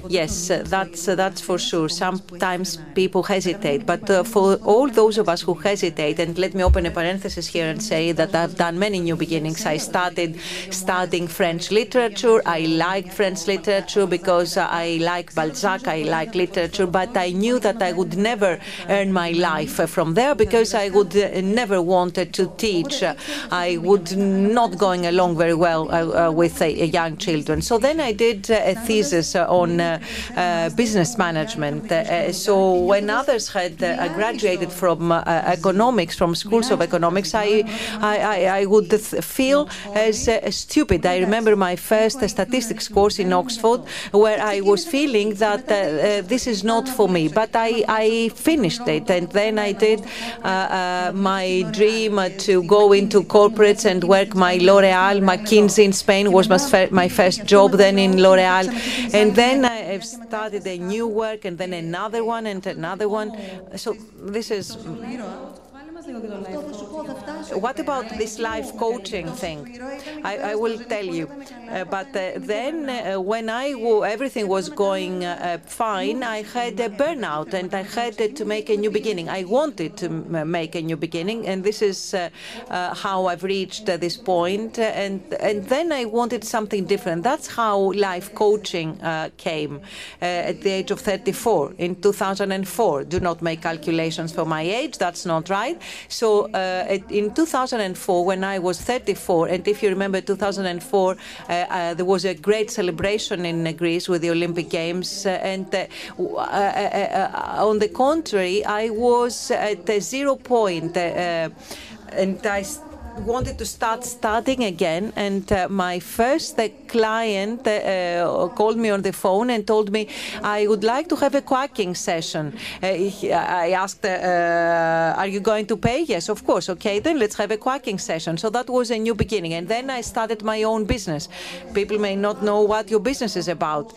Yes, uh, that's uh, that's for sure. Sometimes people hesitate, but uh, for all those of us who hesitate, and let me open a parenthesis here and say that I've done many new beginnings. I started studying French literature. I liked French literature because I like Balzac. I like literature, but I knew that I would never earn my life from there because I would never wanted to teach. I would not going along very well uh, with uh, young children. So then I did a thesis on uh, uh, business management. Uh, uh, so when others had uh, graduated from uh, economics, from schools of economics, I, I, I would feel as stupid. I remember my first statistics course in Oxford where I was feeling that this is not for me. But I, I finished it and then I did my dream to go into corporates and work my L'Oreal, McKinsey in Spain was my first job then in L'Oreal. And then I I've started a new work and then another one and another one. So this is. What about this life coaching thing? I, I will tell you. Uh, but uh, then, uh, when I everything was going uh, fine, I had a burnout and I had to make a new beginning. I wanted to make a new beginning, and this is uh, uh, how I've reached this point. And and then I wanted something different. That's how life coaching came at the age of 34 in 2004. Do not make calculations for my age. That's not right. So uh, in 2004, when I was 34, and if you remember 2004, uh, uh, there was a great celebration in Greece with the Olympic Games, and on the contrary, I was at a zero point, and I wanted to start studying again. And uh, my first uh, client uh, uh, called me on the phone and told me, I would like to have a quacking session. Uh, I asked, uh, Are you going to pay? Yes, of course. Okay, then let's have a quacking session. So that was a new beginning. And then I started my own business. People may not know what your business is about.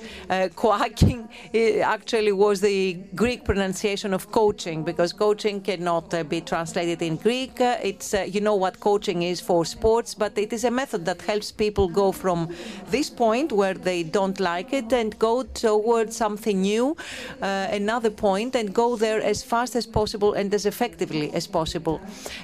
quacking [laughs] actually was the Greek pronunciation of coaching because coaching cannot be translated in Greek. it's, you know what coaching coaching is for sports, but it is a method that helps people go from this point where they don't like it and go towards something new, uh, another point, and go there as fast as possible and as effectively as possible,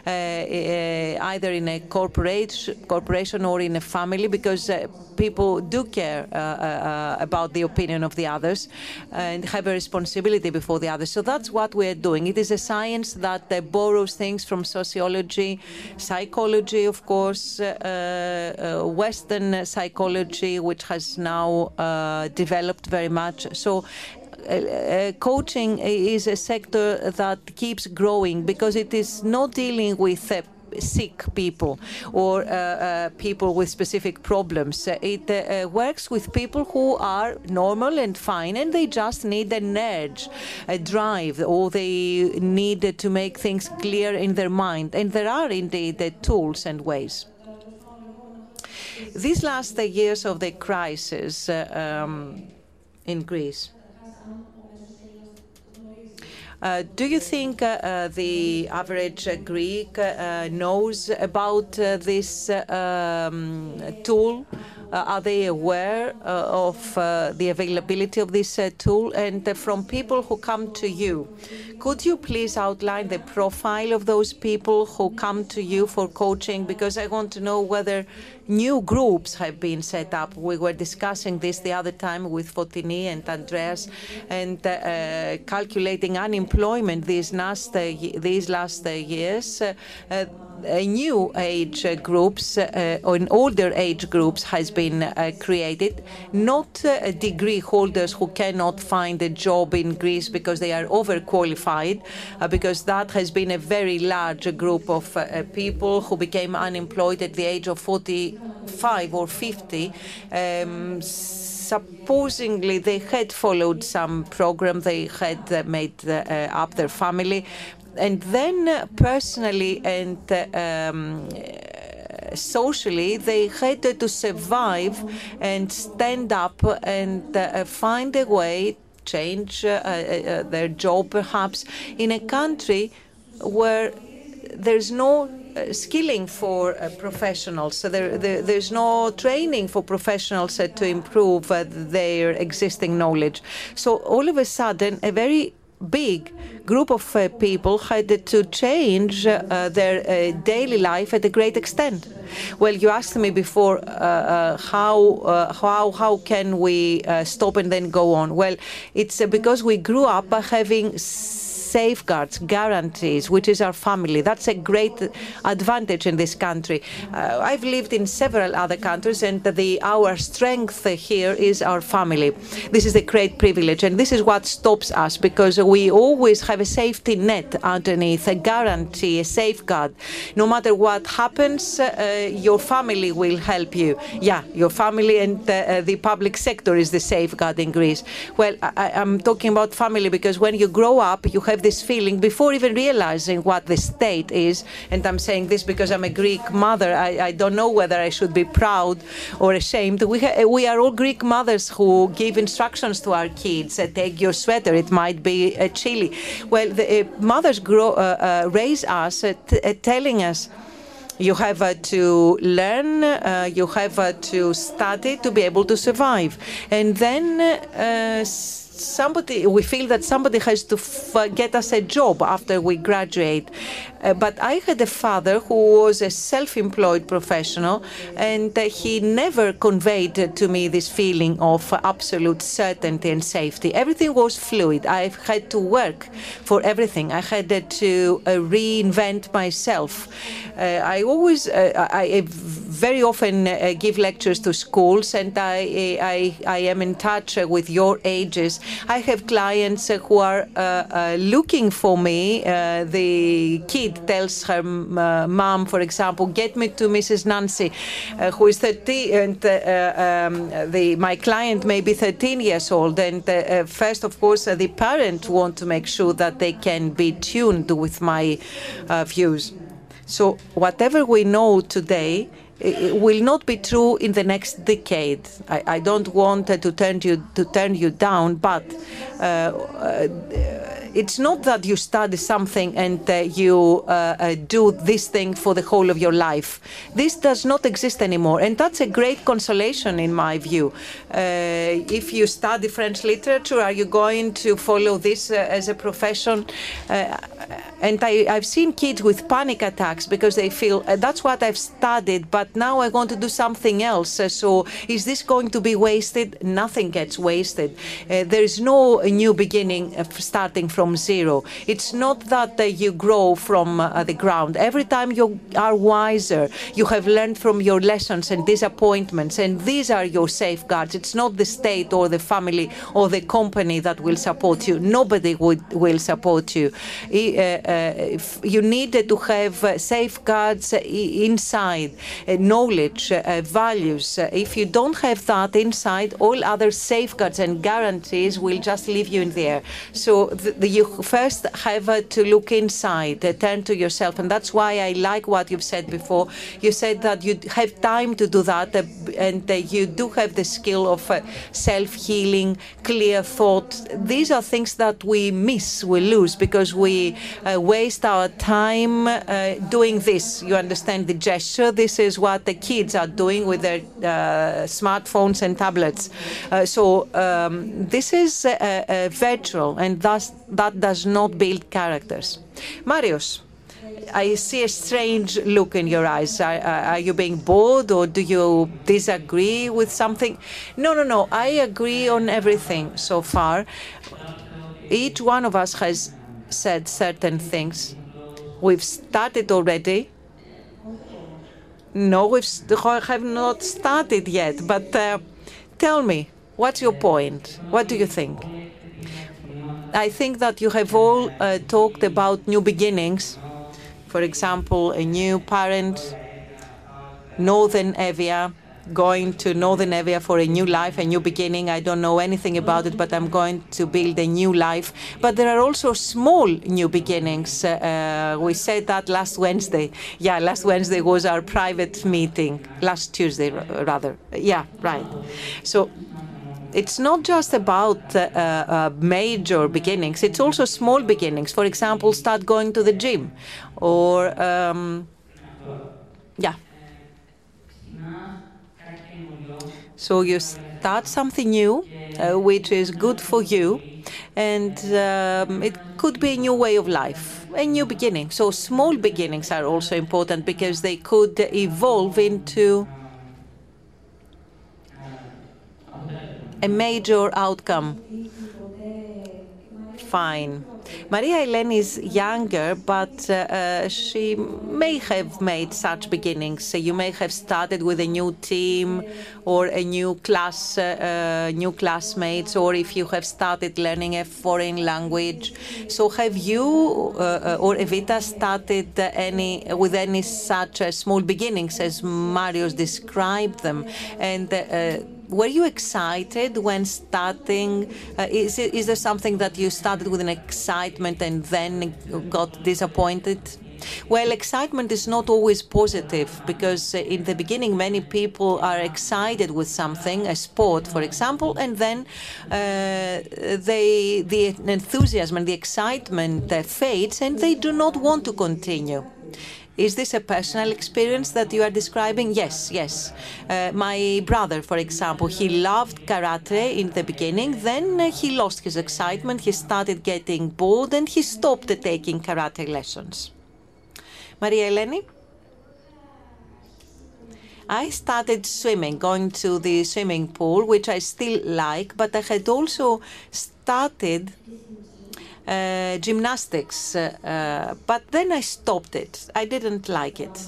uh, uh, either in a corporate, corporation or in a family, because uh, people do care uh, uh, about the opinion of the others and have a responsibility before the others. So that's what we're doing. It is a science that borrows things from sociology, psychology, psychology, of course, uh, uh, Western psychology, which has now uh, developed very much. So uh, coaching is a sector that keeps growing because it is not dealing with uh, sick people or uh, uh, people with specific problems. It uh, works with people who are normal and fine and they just need an edge, a drive, or they need to make things clear in their mind. And there are indeed the tools and ways. These last years of the crisis um, in Greece, do you think uh, uh, the average Greek knows about this um, tool? Uh, are they aware uh, of uh, the availability of this tool? And from people who come to you, could you please outline the profile of those people who come to you for coaching? Because I want to know whether new groups have been set up. We were discussing this the other time with Fotini and Andreas, and uh, calculating unemployment these last uh, these last uh, years. Uh, new age groups uh, or older age groups has been uh, created, not uh, degree holders who cannot find a job in Greece because they are overqualified, because that has been a very large group of people who became unemployed at the age of 45 or 50. Um, supposedly they had followed some program, they had made up their family, and then personally and um, socially, they had to survive and stand up and uh, find a way, change uh, uh, their job perhaps, in a country where there's no uh, skilling for uh, professionals. So there, there, there's no training for professionals uh, to improve their existing knowledge. So all of a sudden, a very big group of uh, people had to change uh, their uh, daily life at a great extent. Well, you asked me before uh, uh, how uh, how how can we stop and then go on? Well, it's because we grew up having safeguards, guarantees, which is our family. That's a great advantage in this country. Uh, I've lived in several other countries, and the our strength here is our family. This is a great privilege, and this is what stops us because we always have a safety net underneath, a guarantee, a safeguard. No matter what happens, uh, your family will help you. Yeah, your family and uh, the public sector is the safeguard in Greece. Well, I, I'm talking about family because when you grow up, you have this feeling before even realizing what the state is. And I'm saying this because I'm a Greek mother. I, I don't know whether I should be proud or ashamed. We, we are all Greek mothers who give instructions to our kids. Uh, take your sweater. It might be uh, chilly. Well, the uh, mothers grow, uh, uh, raise us uh, telling us You have uh, to learn, uh, you have uh, to study to be able to survive. And then somebody, we feel that somebody has to get us a job after we graduate. Uh, but I had a father who was a self-employed professional, and uh, he never conveyed to me this feeling of absolute certainty and safety. Everything was fluid. I had to work for everything. I had to uh, reinvent myself. Uh, I always, uh, I very often give lectures to schools, and I, I, I am in touch with your ages. I have clients who are looking for me. the kid tells her uh, mom, for example, get me to Mrs. Nancy, uh, who is 30, and uh, um, the, my client may be 13 years old. And first, of course, the parent want to make sure that they can be tuned with my views. So whatever we know today will not be true in the next decade. I, I don't want to turn you to turn you down, but uh, uh, it's not that you study something and uh, you uh, uh, do this thing for the whole of your life. This does not exist anymore, and that's a great consolation in my view. Uh, if you study French literature, are you going to follow this as a profession? And I, have seen kids with panic attacks because they feel that's what I've studied, but now I want to do something else. so is this going to be wasted? Nothing gets wasted. there is no new beginning starting from zero. It's not that uh, you grow from uh, the ground. Every time you are wiser, you have learned from your lessons and disappointments, and these are your safeguards. It's not the state or the family or the company that will support you. Nobody would, will support you. Uh, you need to have uh, safeguards uh, inside, uh, knowledge, values. If you don't have that inside, all other safeguards and guarantees will just leave you in the air. So the, the you first have to look inside, turn to yourself. And that's why I like what you've said before. You said that you have time to do that and you do have the skill of self healing, clear thought. These are things that we miss, we lose because we waste our time uh, doing this. You understand the gesture? This is what the kids are doing with their uh, smartphones and tablets. Uh, so um, this is virtual and thus that does not build characters. Marius, I see a strange look in your eyes. Are, are, you being bored or do you disagree with something? No, no, no. I agree on everything so far. Each one of us has said certain things. We've started already. No, we have not started yet. But uh, tell me, what's your point? What do you think? I think that you have all uh, talked about new beginnings. For example, a new parent, Northern Evia, going to Northern Evia for a new life, a new beginning. I don't know anything about it, but I'm going to build a new life. But there are also small new beginnings. Uh, we said that last Wednesday. Yeah, last Wednesday was our private meeting. Last Tuesday, rather. Yeah, right. So it's not just about uh, uh, major beginnings, it's also small beginnings. For example, start going to the gym or, um, yeah. So you start something new, uh, which is good for you, and um, it could be a new way of life, a new beginning. So small beginnings are also important because they could evolve into a major outcome. Fine. Maria Elena is younger, but uh, uh, she may have made such beginnings. You may have started with a new team or a new class, uh, uh new classmates, or if you have started learning a foreign language. So, have you uh, or Evita started any with any such small beginnings as Marius described them? And were you excited when starting? Uh, is, it, is there something that you started with an excitement and then got disappointed? Well, excitement is not always positive because uh, in the beginning, many people are excited with something, a sport, for example, and then uh, they, the enthusiasm and the excitement uh, fades and they do not want to continue. Is this a personal experience that you are describing? Yes, yes. Uh, my brother, for example, he loved karate in the beginning. Then uh, he lost his excitement. He started getting bored and he stopped taking karate lessons. Maria Eleni? I started swimming, going to the swimming pool, which I still like, but I had also started uh, gymnastics, uh, uh, but then I stopped it. I didn't like it.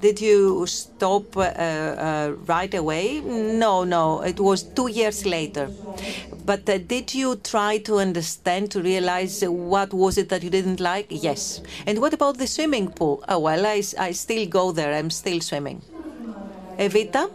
Did you stop uh, right away? No, no, it was two years later. But did you try to understand, to realize what was it that you didn't like? Yes. And what about the swimming pool? Oh, well, I, I still go there. I'm still swimming. Evita?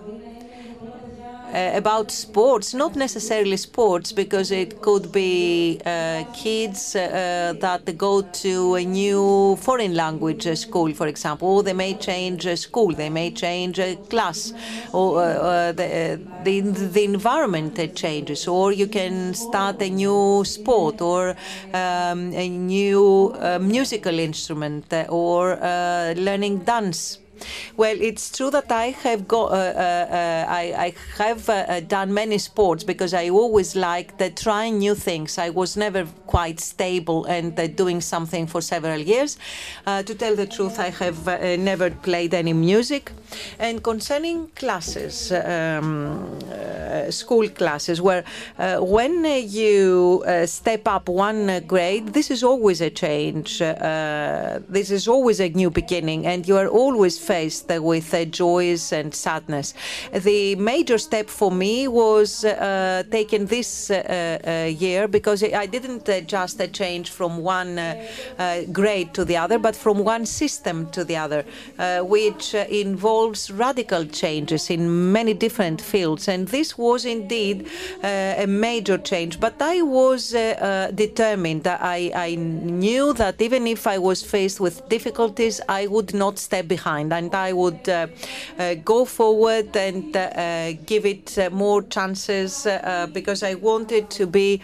Uh, about sports, not necessarily sports, because it could be uh, kids uh, that go to a new foreign language school, for example, or they may change school, they may change class, or the, the, the, environment changes, or you can start a new sport or um, a new musical instrument or learning dance. Well, it's true that I have uh, uh, uh I, I, have uh, uh, done many sports because I always liked trying new things. I was never quite stable and doing something for several years. to tell the truth, I have never played any music. And concerning classes, um, uh, school classes, where uh, when you uh, step up one grade, this is always a change. this is always a new beginning, and you are always faced with uh, joys and sadness. The major step for me was uh, taken this uh, year because I didn't just change from one grade to the other, but from one system to the other, which involves radical changes in many different fields. And this was indeed uh, a major change. But I was uh, uh, determined. I, I knew that even if I was faced with difficulties, I would not step behind and I would uh, uh, go forward and uh, give it more chances because I wanted to be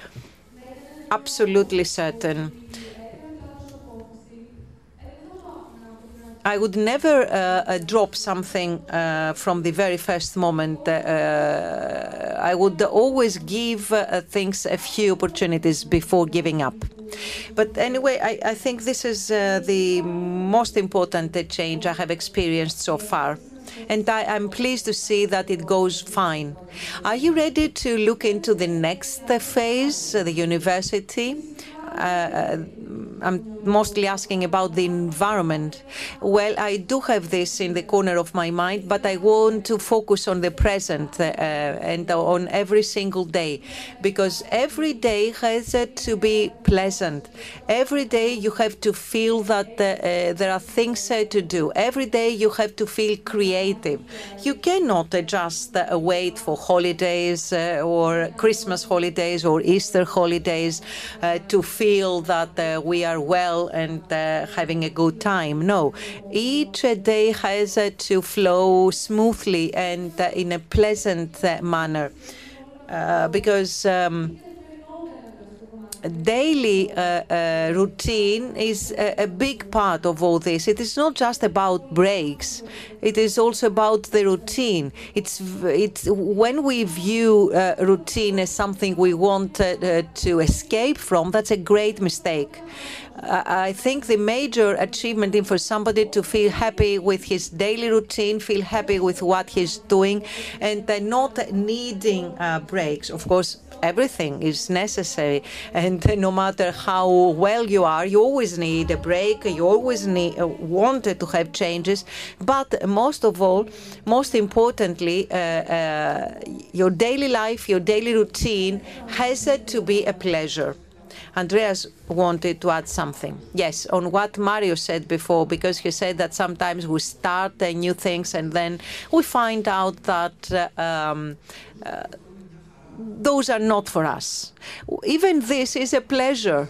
absolutely certain. I would never uh, uh, drop something uh, from the very first moment. I would always give things a few opportunities before giving up. But anyway, I, I think this is the most important change I have experienced so far and I, am pleased to see that it goes fine. Are you ready to look into the next phase, the university? Uh, I'm mostly asking about the environment. Well, I do have this in the corner of my mind, but I want to focus on the present uh, and on every single day because every day has to be pleasant. Every day you have to feel that uh, there are things uh, to do. Every day you have to feel creative. You cannot just uh, wait for holidays uh, or Christmas holidays or Easter holidays to feel that we are well and uh, having a good time. No, each day has uh, to flow smoothly and uh, in a pleasant uh, manner uh, because. Um, daily uh, uh, routine is a, a, big part of all this. It is not just about breaks; it is also about the routine. It's it's when we view uh, routine as something we want to escape from. That's a great mistake. I think the major achievement is for somebody to feel happy with his daily routine, feel happy with what he's doing, and not needing uh, breaks. Of course, everything is necessary, and [laughs] no matter how well you are, you always need a break. You always need uh, wanted to have changes, but most of all, most importantly, uh, uh, your daily life, your daily routine has to be a pleasure. Andreas wanted to add something. Yes, on what Mario said before, because he said that sometimes we start uh, new things and then we find out that uh, um, uh, those are not for us. Even this is a pleasure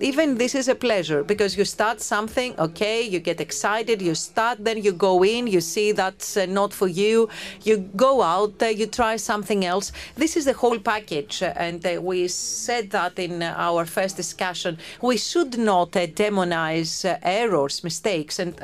even this is a pleasure because you start something, okay, you get excited, you start, then you go in, you see that's uh, not for you, you go out, uh, you try something else. This is the whole package, uh, and uh, we said that in uh, our first discussion. We should not uh, demonize errors, mistakes, and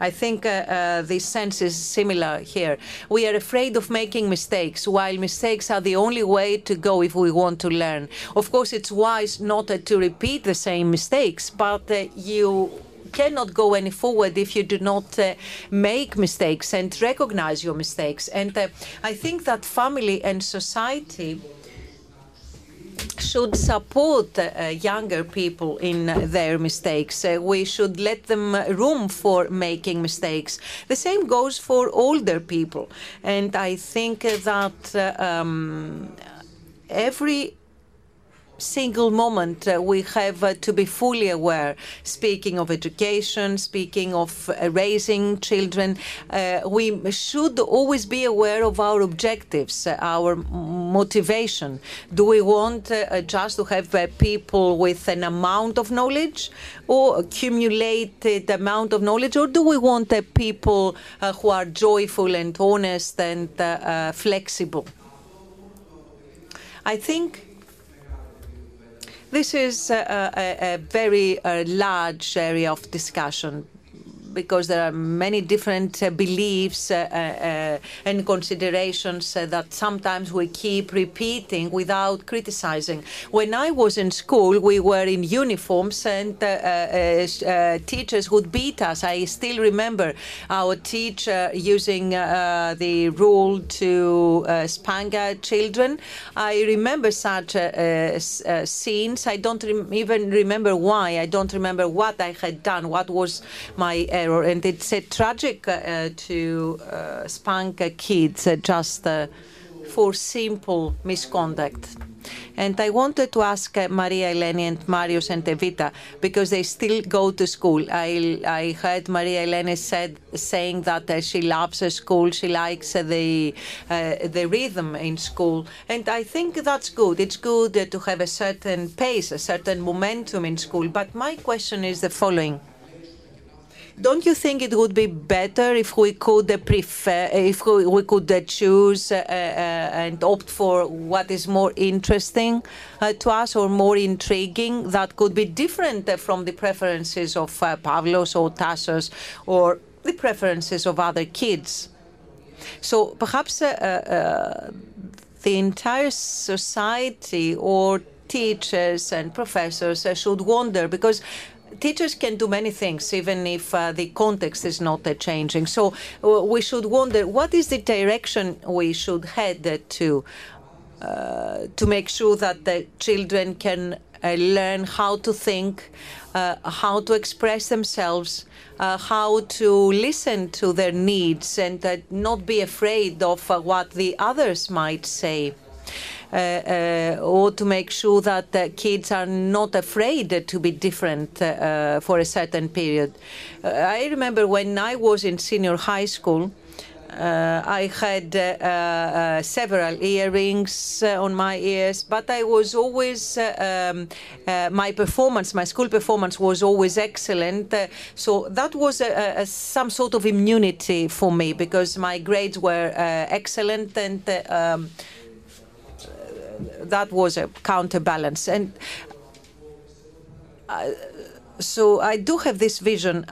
I think uh, uh, the sense is similar here. We are afraid of making mistakes, while mistakes are the only way to go if we want to learn. Of course, it's wise not uh, to repeat the same mistakes, but uh, you cannot go any forward if you do not uh, make mistakes and recognize your mistakes. And uh, I think that family and society should support uh, younger people in their mistakes. Uh, we should let them room for making mistakes. The same goes for older people. And I think that uh, um, every single moment uh, we have uh, to be fully aware. Speaking of education, speaking of uh, raising children, uh, we should always be aware of our objectives, uh, our motivation. Do we want uh, just to have people with an amount of knowledge or accumulated amount of knowledge, or do we want people who are joyful and honest and flexible? I think this is a, a, a very uh, large area of discussion because there are many different uh, beliefs uh, uh, uh and considerations uh, that sometimes we keep repeating without criticizing. When I was in school, we were in uniforms and uh, teachers would beat us. I still remember our teacher using the rule to spank our children. I remember such scenes. I don't even remember why. I don't remember what I had done, what was my and it's uh, tragic uh, to uh, spank kids just for simple misconduct. And I wanted to ask uh, Maria Eleni and Marios and Evita because they still go to school. I, I heard Maria Eleni said saying that uh, she loves uh, school, she likes the the rhythm in school, and I think that's good. It's good to have a certain pace, a certain momentum in school. But my question is the following. Don't you think it would be better if we could uh, prefer, if we, could uh, choose uh, and opt for what is more interesting to us or more intriguing that could be different from the preferences of Pavlos or Tassos or the preferences of other kids? So perhaps the entire society or teachers and professors should wonder because teachers can do many things, even if uh, the context is not uh, changing. So uh, we should wonder what is the direction we should head to to make sure that the children can learn how to think, how to express themselves. Uh, how to listen to their needs and uh, not be afraid of uh, what the others might say. Uh, uh, or to make sure that kids are not afraid to be different uh, for a certain period. I remember when I was in senior high school. Uh, I had uh, uh, several earrings on my ears, but I was always, um, my performance, my school performance was always excellent. so that was a, a, some sort of immunity for me because my grades were excellent and um, that was a counterbalance. And uh, so I do have this vision.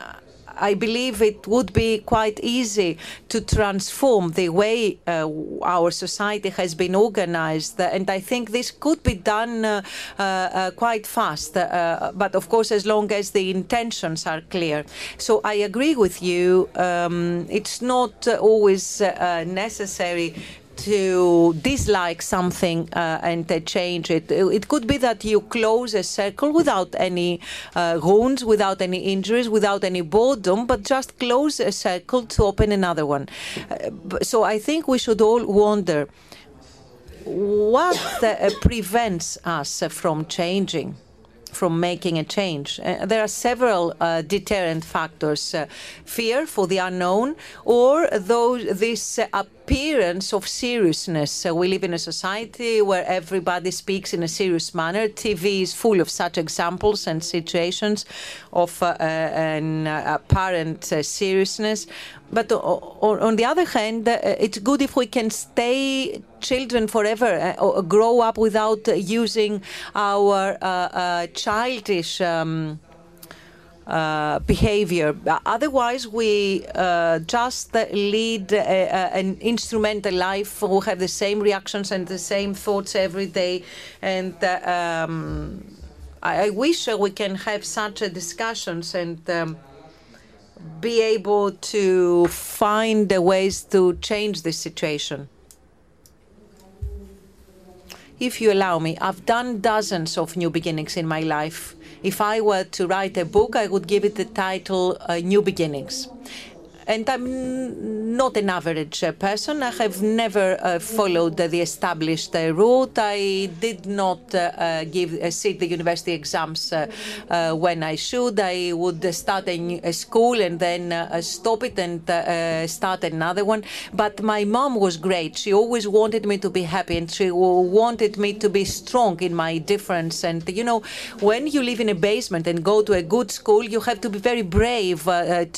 I believe it would be quite easy to transform the way uh, our society has been organized. And I think this could be done uh, uh, quite fast. but of course, as long as the intentions are clear. So I agree with you. Um, it's not always necessary to dislike something uh, and uh, change it. It could be that you close a circle without any uh, wounds, without any injuries, without any boredom, but just close a circle to open another one. so I think we should all wonder what prevents us from changing from making a change. Uh, there are several uh, deterrent factors: uh, fear for the unknown, or those this appearance of seriousness. We live in a society where everybody speaks in a serious manner. TV is full of such examples and situations of uh, an apparent uh, seriousness. But on the other hand, it's good if we can stay children forever, or grow up without using our childish. Um, uh, behavior. Otherwise, we uh, just lead a, an instrumental life who have the same reactions and the same thoughts every day. And uh, um, I, I, wish we can have such discussions and um, be able to find the ways to change the situation. If you allow me, I've done dozens of new beginnings in my life. If I were to write a book, I would give it the title uh, New Beginnings. And I'm not an average uh, person. I have never uh, followed the established uh, route. I did not uh, uh give uh, sit the university exams when I should. I would start a school and then stop it and start another one. But my mom was great. She always wanted me to be happy and she wanted me to be strong in my difference. And you know, when you live in a basement and go to a good school, you have to be very brave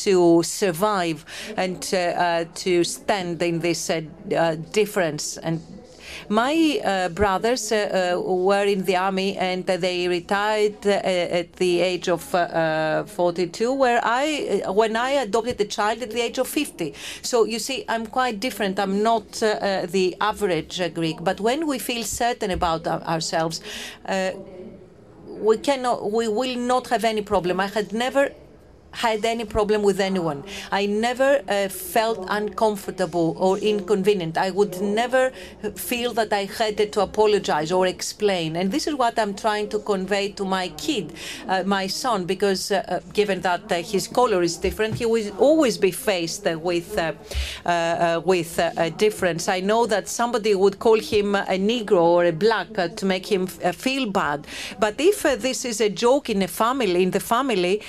to survive and uh, to stand in this uh, difference. And my uh, brothers uh, uh, were in the army and they retired at the age of 42, where I, when I adopted a child at the age of 50. So you see, I'm quite different. I'm not the average Greek. But when we feel certain about ourselves, we cannot, we will not have any problem. I had never had any problem with anyone. I never uh, felt uncomfortable or inconvenient. I would never feel that I had to apologize or explain. And this is what I'm trying to convey to my kid, uh, my son, because uh, uh given that uh, his color is different, he will always be faced uh, with with a difference. I know that somebody would call him a Negro or a black to make him feel bad. But if this is a joke in a family, in the family,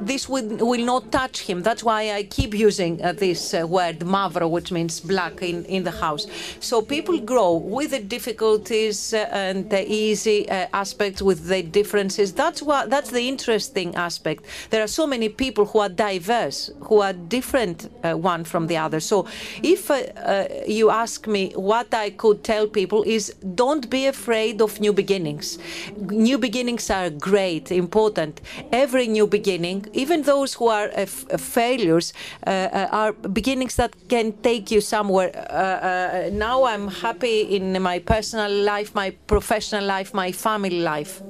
this would, will not touch him. That's why I keep using uh, this uh, word mavro, which means black in, in the house. So people grow with the difficulties uh, and the easy uh, aspects, with the differences. That's what that's the interesting aspect. There are so many people who are diverse, who are different uh, one from the other. So if you ask me what I could tell people is don't be afraid of new beginnings. New beginnings are great, important. Every new beginning even those who are uh, uh failures uh, uh, are beginnings that can take you somewhere. now I'm happy in my personal life, my professional life, my family life.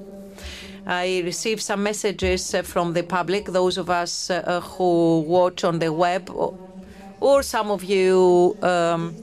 I received some messages from the public, those of us who watch on the web, or, or some of you um,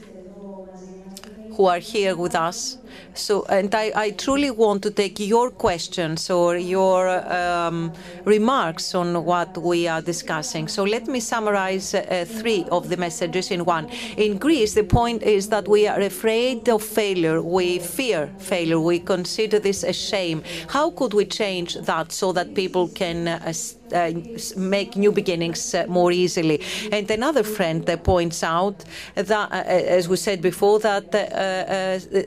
who are here with us. So, and I, I, truly want to take your questions or your um, remarks on what we are discussing. So, let me summarize uh, three of the messages in one. In Greece, the point is that we are afraid of failure. We fear failure. We consider this a shame. How could we change that so that people can uh, uh, make new beginnings uh, more easily? And another friend uh, points out that, uh, as we said before, that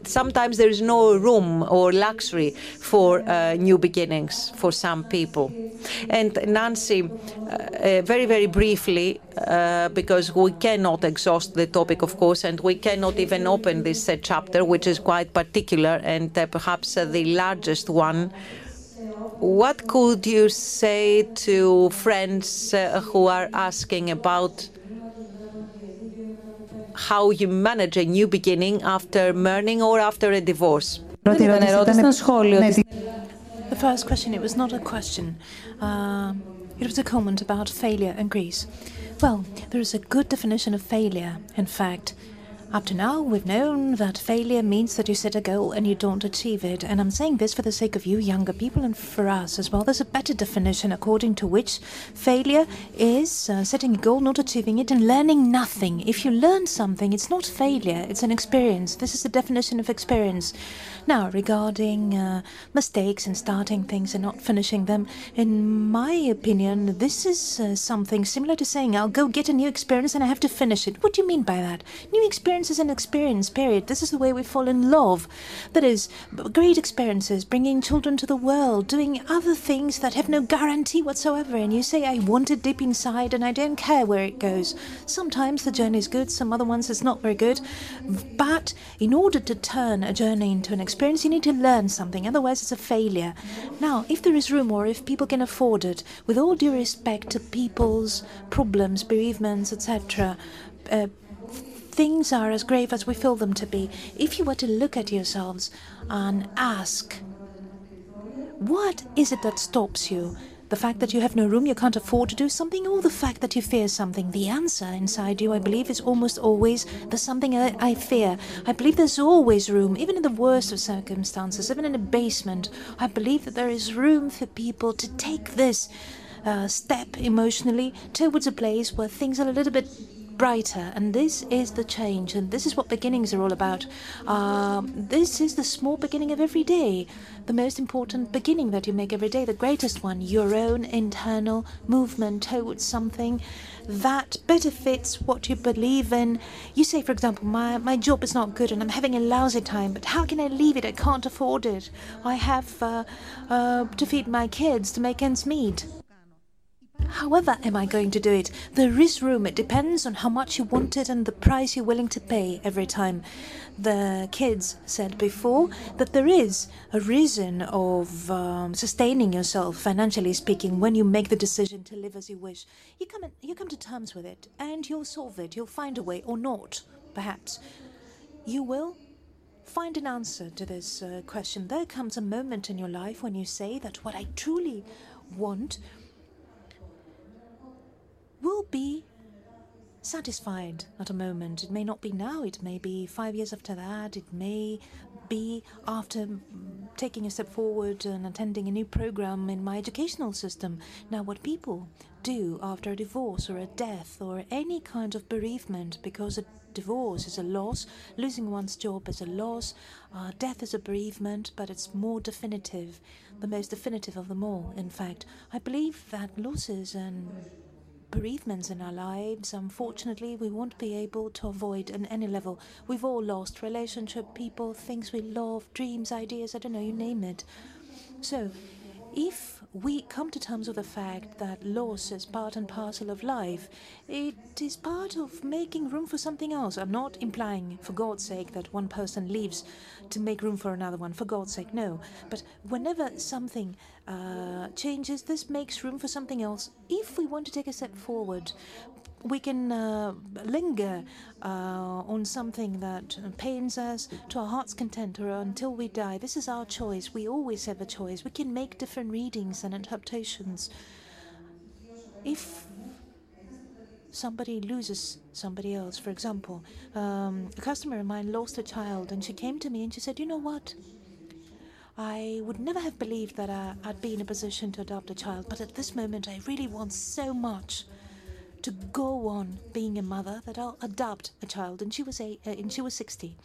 sometimes there is no room or luxury for uh, new beginnings for some people. And Nancy, uh, uh, very, very briefly, uh, because we cannot exhaust the topic, of course, and we cannot even open this uh, chapter, which is quite particular and uh, perhaps the largest one. What could you say to friends who are asking about how you manage a new beginning after mourning or after a divorce. The first question, it was not a question. Uh, it was a comment about failure in Greece. Well, there is a good definition of failure. In fact, up to now, we've known that failure means that you set a goal and you don't achieve it. And I'm saying this for the sake of you younger people and for us as well. There's a better definition according to which failure is uh, setting a goal, not achieving it, and learning nothing. If you learn something, it's not failure, it's an experience. This is the definition of experience. Now, regarding uh, mistakes and starting things and not finishing them, in my opinion, this is uh, something similar to saying, I'll go get a new experience and I have to finish it. What do you mean by that? New experience is an experience, period. This is the way we fall in love. That is, great experiences, bringing children to the world, doing other things that have no guarantee whatsoever. And you say, I want it deep inside and I don't care where it goes. Sometimes the journey is good, some other ones it's not very good. But in order to turn a journey into an experience, you need to learn something, otherwise, it's a failure. Now, if there is room or if people can afford it, with all due respect to people's problems, bereavements, etc., uh, things are as grave as we feel them to be. If you were to look at yourselves and ask, what is it that stops you? The fact that you have no room, you can't afford to do something, or the fact that you fear something? The answer inside you, I believe, is almost always there's something I, I fear. I believe there's always room, even in the worst of circumstances, even in a basement. I believe that there is room for people to take this uh, step emotionally towards a place where things are a little bit brighter. And this is the change, and this is what beginnings are all about. Um, this is the small beginning of every day, the most important beginning that you make every day, the greatest one, your own internal movement towards something that better fits what you believe in. You say, for example, my, my job is not good and I'm having a lousy time, but how can I leave it? I can't afford it. I have uh, uh, to feed my kids, to make ends meet. However, am I going to do it? There is room. It depends on how much you want it and the price you're willing to pay every time. The kids said before that there is a reason of um, sustaining yourself, financially speaking, when you make the decision to live as you wish. You come, in, you come to terms with it and you'll solve it. You'll find a way, or not, perhaps. You will find an answer to this uh, question. There comes a moment in your life when you say that what I truly want will be satisfied at a moment. It may not be now, it may be five years after that, it may be after taking a step forward and attending a new program in my educational system. Now, what people do after a divorce or a death or any kind of bereavement, because a divorce is a loss, losing one's job is a loss, uh, death is a bereavement, but it's more definitive, the most definitive of them all, in fact. I believe that losses and bereavements in our lives, unfortunately, we won't be able to avoid on any level. We've all lost relationship, people, things we love, dreams, ideas, I don't know, you name it. So, if we come to terms with the fact that loss is part and parcel of life, it is part of making room for something else. I'm not implying, for God's sake, that one person leaves to make room for another one. For God's sake, no. But whenever something uh, changes, this makes room for something else. If we want to take a step forward, we can uh, linger uh, on something that pains us to our heart's content or until we die. This is our choice. We always have a choice. We can make different readings and interpretations. If somebody loses somebody else, for example, um, a customer of mine lost a child and she came to me and she said, You know what? I would never have believed that uh, I'd be in a position to adopt a child, but at this moment I really want so much to go on being a mother that I'll adopt a child. And she was a, uh, and she was 60.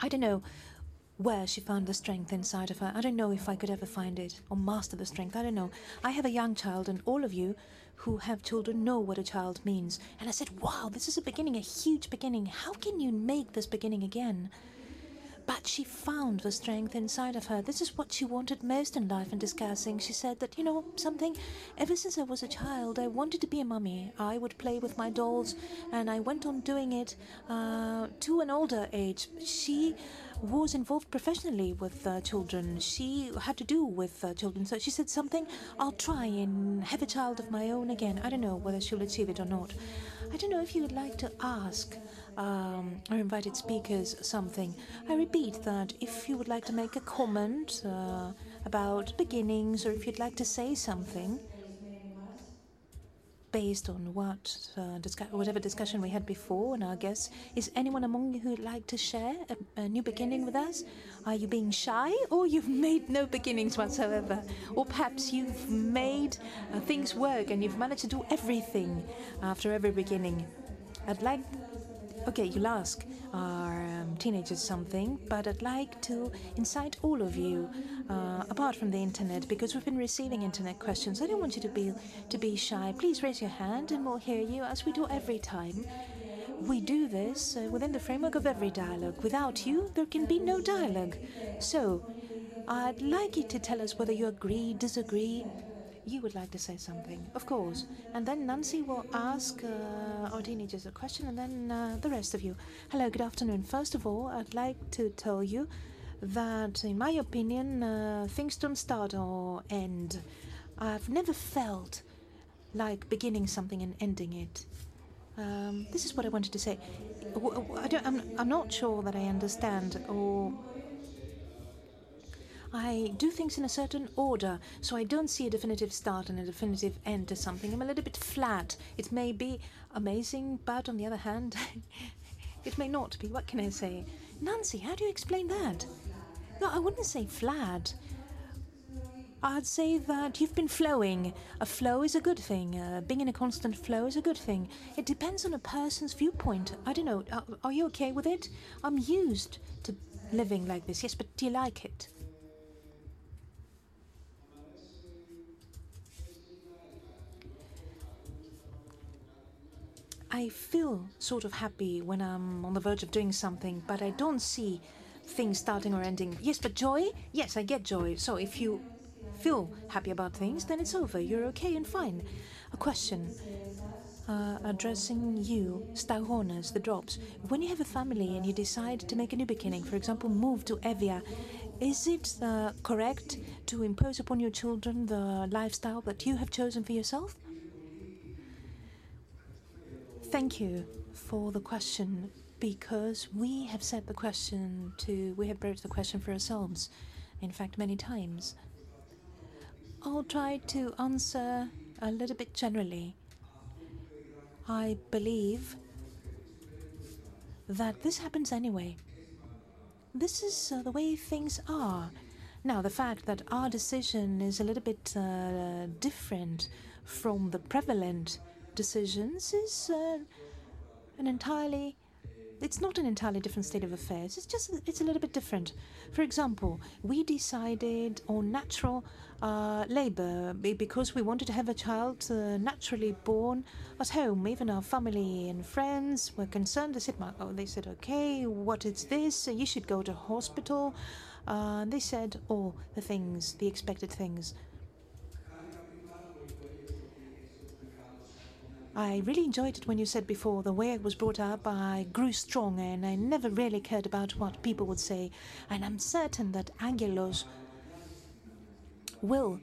I don't know where she found the strength inside of her. I don't know if I could ever find it or master the strength. I don't know. I have a young child, and all of you who have children know what a child means. And I said, Wow, this is a beginning, a huge beginning. How can you make this beginning again? But she found the strength inside of her. This is what she wanted most in life and discussing. She said that, you know, something, ever since I was a child, I wanted to be a mummy. I would play with my dolls, and I went on doing it uh, to an older age. She was involved professionally with uh, children. She had to do with uh, children. So she said something, I'll try and have a child of my own again. I don't know whether she'll achieve it or not. I don't know if you would like to ask um, our invited speakers something. I repeat that if you would like to make a comment uh, about beginnings or if you'd like to say something based on what uh, whatever discussion we had before and our guests, is anyone among you who would like to share a, a new beginning with us? Are you being shy or you've made no beginnings whatsoever? Or perhaps you've made uh, things work and you've managed to do everything after every beginning? I'd like Okay, you'll ask our um, teenagers something, but I'd like to incite all of you, uh, apart from the internet, because we've been receiving internet questions. I don't want you to be to be shy. Please raise your hand, and we'll hear you as we do every time. we do this uh, within the framework of every dialogue. Without you, there can be no dialogue. So, I'd like you to tell us whether you agree, disagree. You would like to say something, of course. And then Nancy will ask uh, our teenagers a question, and then uh, the rest of you. Hello, good afternoon. First of all, I'd like to tell you that, in my opinion, uh, things don't start or end. I've never felt like beginning something and ending it. Um, this is what I wanted to say. I I'm not sure that I understand, or I do things in a certain order, so I don't see a definitive start and a definitive end to something. I'm a little bit flat. It may be amazing, but on the other hand, [laughs] it may not be. What can I say? Nancy, how do you explain that? No, I wouldn't say flat. I'd say that you've been flowing. A flow is a good thing. Uh, being in a constant flow is a good thing. It depends on a person's viewpoint. I don't know. Are, uh, are you okay with it? I'm used to living like this. Yes, but do you like it? I feel sort of happy when I'm on the verge of doing something, but I don't see things starting or ending. Yes, but joy? Yes, I get joy. So if you feel happy about things, then it's over. You're okay and fine. A question uh, addressing you, Stagonas, the drops. When you have a family and you decide to make a new beginning, for example, move to Evia, is it uh, correct to impose upon your children the lifestyle that you have chosen for yourself? Thank you for the question because we have set the question to, we have broached the question for ourselves, in fact, many times. I'll try to answer a little bit generally. I believe that this happens anyway. This is uh, the way things are. Now, the fact that our decision is a little bit uh, different from the prevalent decisions is uh, an entirely it's not an entirely different state of affairs. It's just it's a little bit different. For example, we decided on natural uh, labour because we wanted to have a child uh, naturally born at home. Even our family and friends were concerned. They said, oh, they said, okay, what is this? You should go to hospital. Uh, they said all the things, the expected things. I really enjoyed it when you said before the way I was brought up, I grew strong and I never really cared about what people would say. And I'm certain that Angelos will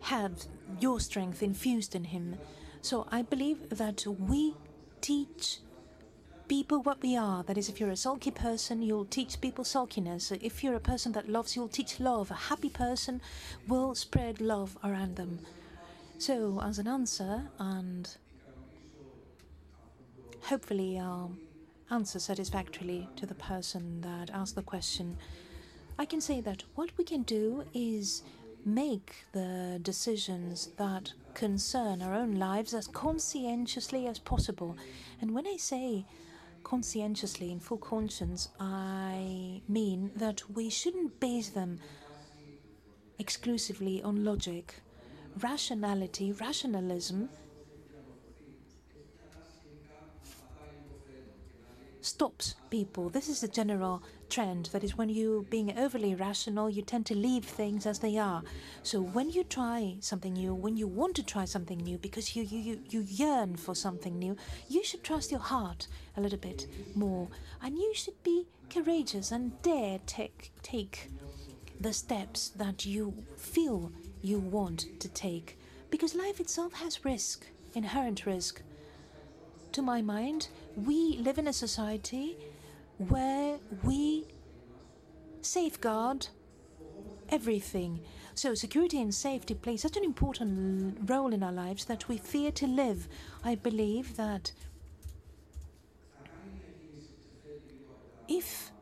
have your strength infused in him. So I believe that we teach people what we are. That is, if you're a sulky person, you'll teach people sulkiness. If you're a person that loves, you'll teach love. A happy person will spread love around them. So, as an answer, and hopefully I'll um, answer satisfactorily to the person that asked the question. I can say that what we can do is make the decisions that concern our own lives as conscientiously as possible. And when I say conscientiously, in full conscience, I mean that we shouldn't base them exclusively on logic. Rationality, rationalism, stops people. This is a general trend. That is, when you being overly rational, you tend to leave things as they are. So when you try something new, when you want to try something new, because you you you, you yearn for something new, you should trust your heart a little bit more, and you should be courageous and dare take take the steps that you feel you want to take, because life itself has risk, inherent risk to my mind, we live in a society where we safeguard everything. So, security and safety play such an important role in our lives that we fear to live. I believe that if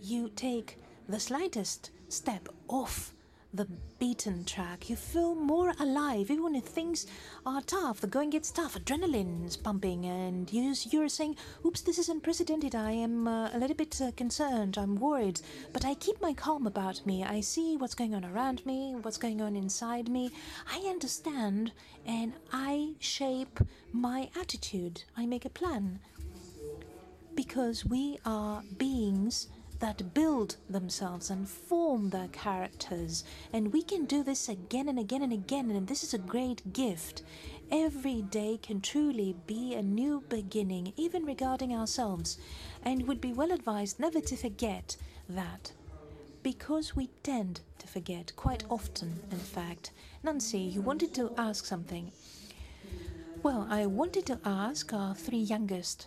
you take the slightest step off the beaten track. You feel more alive, even if things are tough. The going gets tough, adrenaline's pumping, and you, you're saying, "Oops, this is unprecedented. I am uh, a little bit uh, concerned. I'm worried." But I keep my calm about me. I see what's going on around me, what's going on inside me. I understand, and I shape my attitude. I make a plan. because we are beings that build themselves and form their characters. And we can do this again and again and again, and this is a great gift. Every day can truly be a new beginning, even regarding ourselves, and would be well advised never to forget that. Because we tend to forget quite often, in fact. Nancy, you wanted to ask something. Well, I wanted to ask our three youngest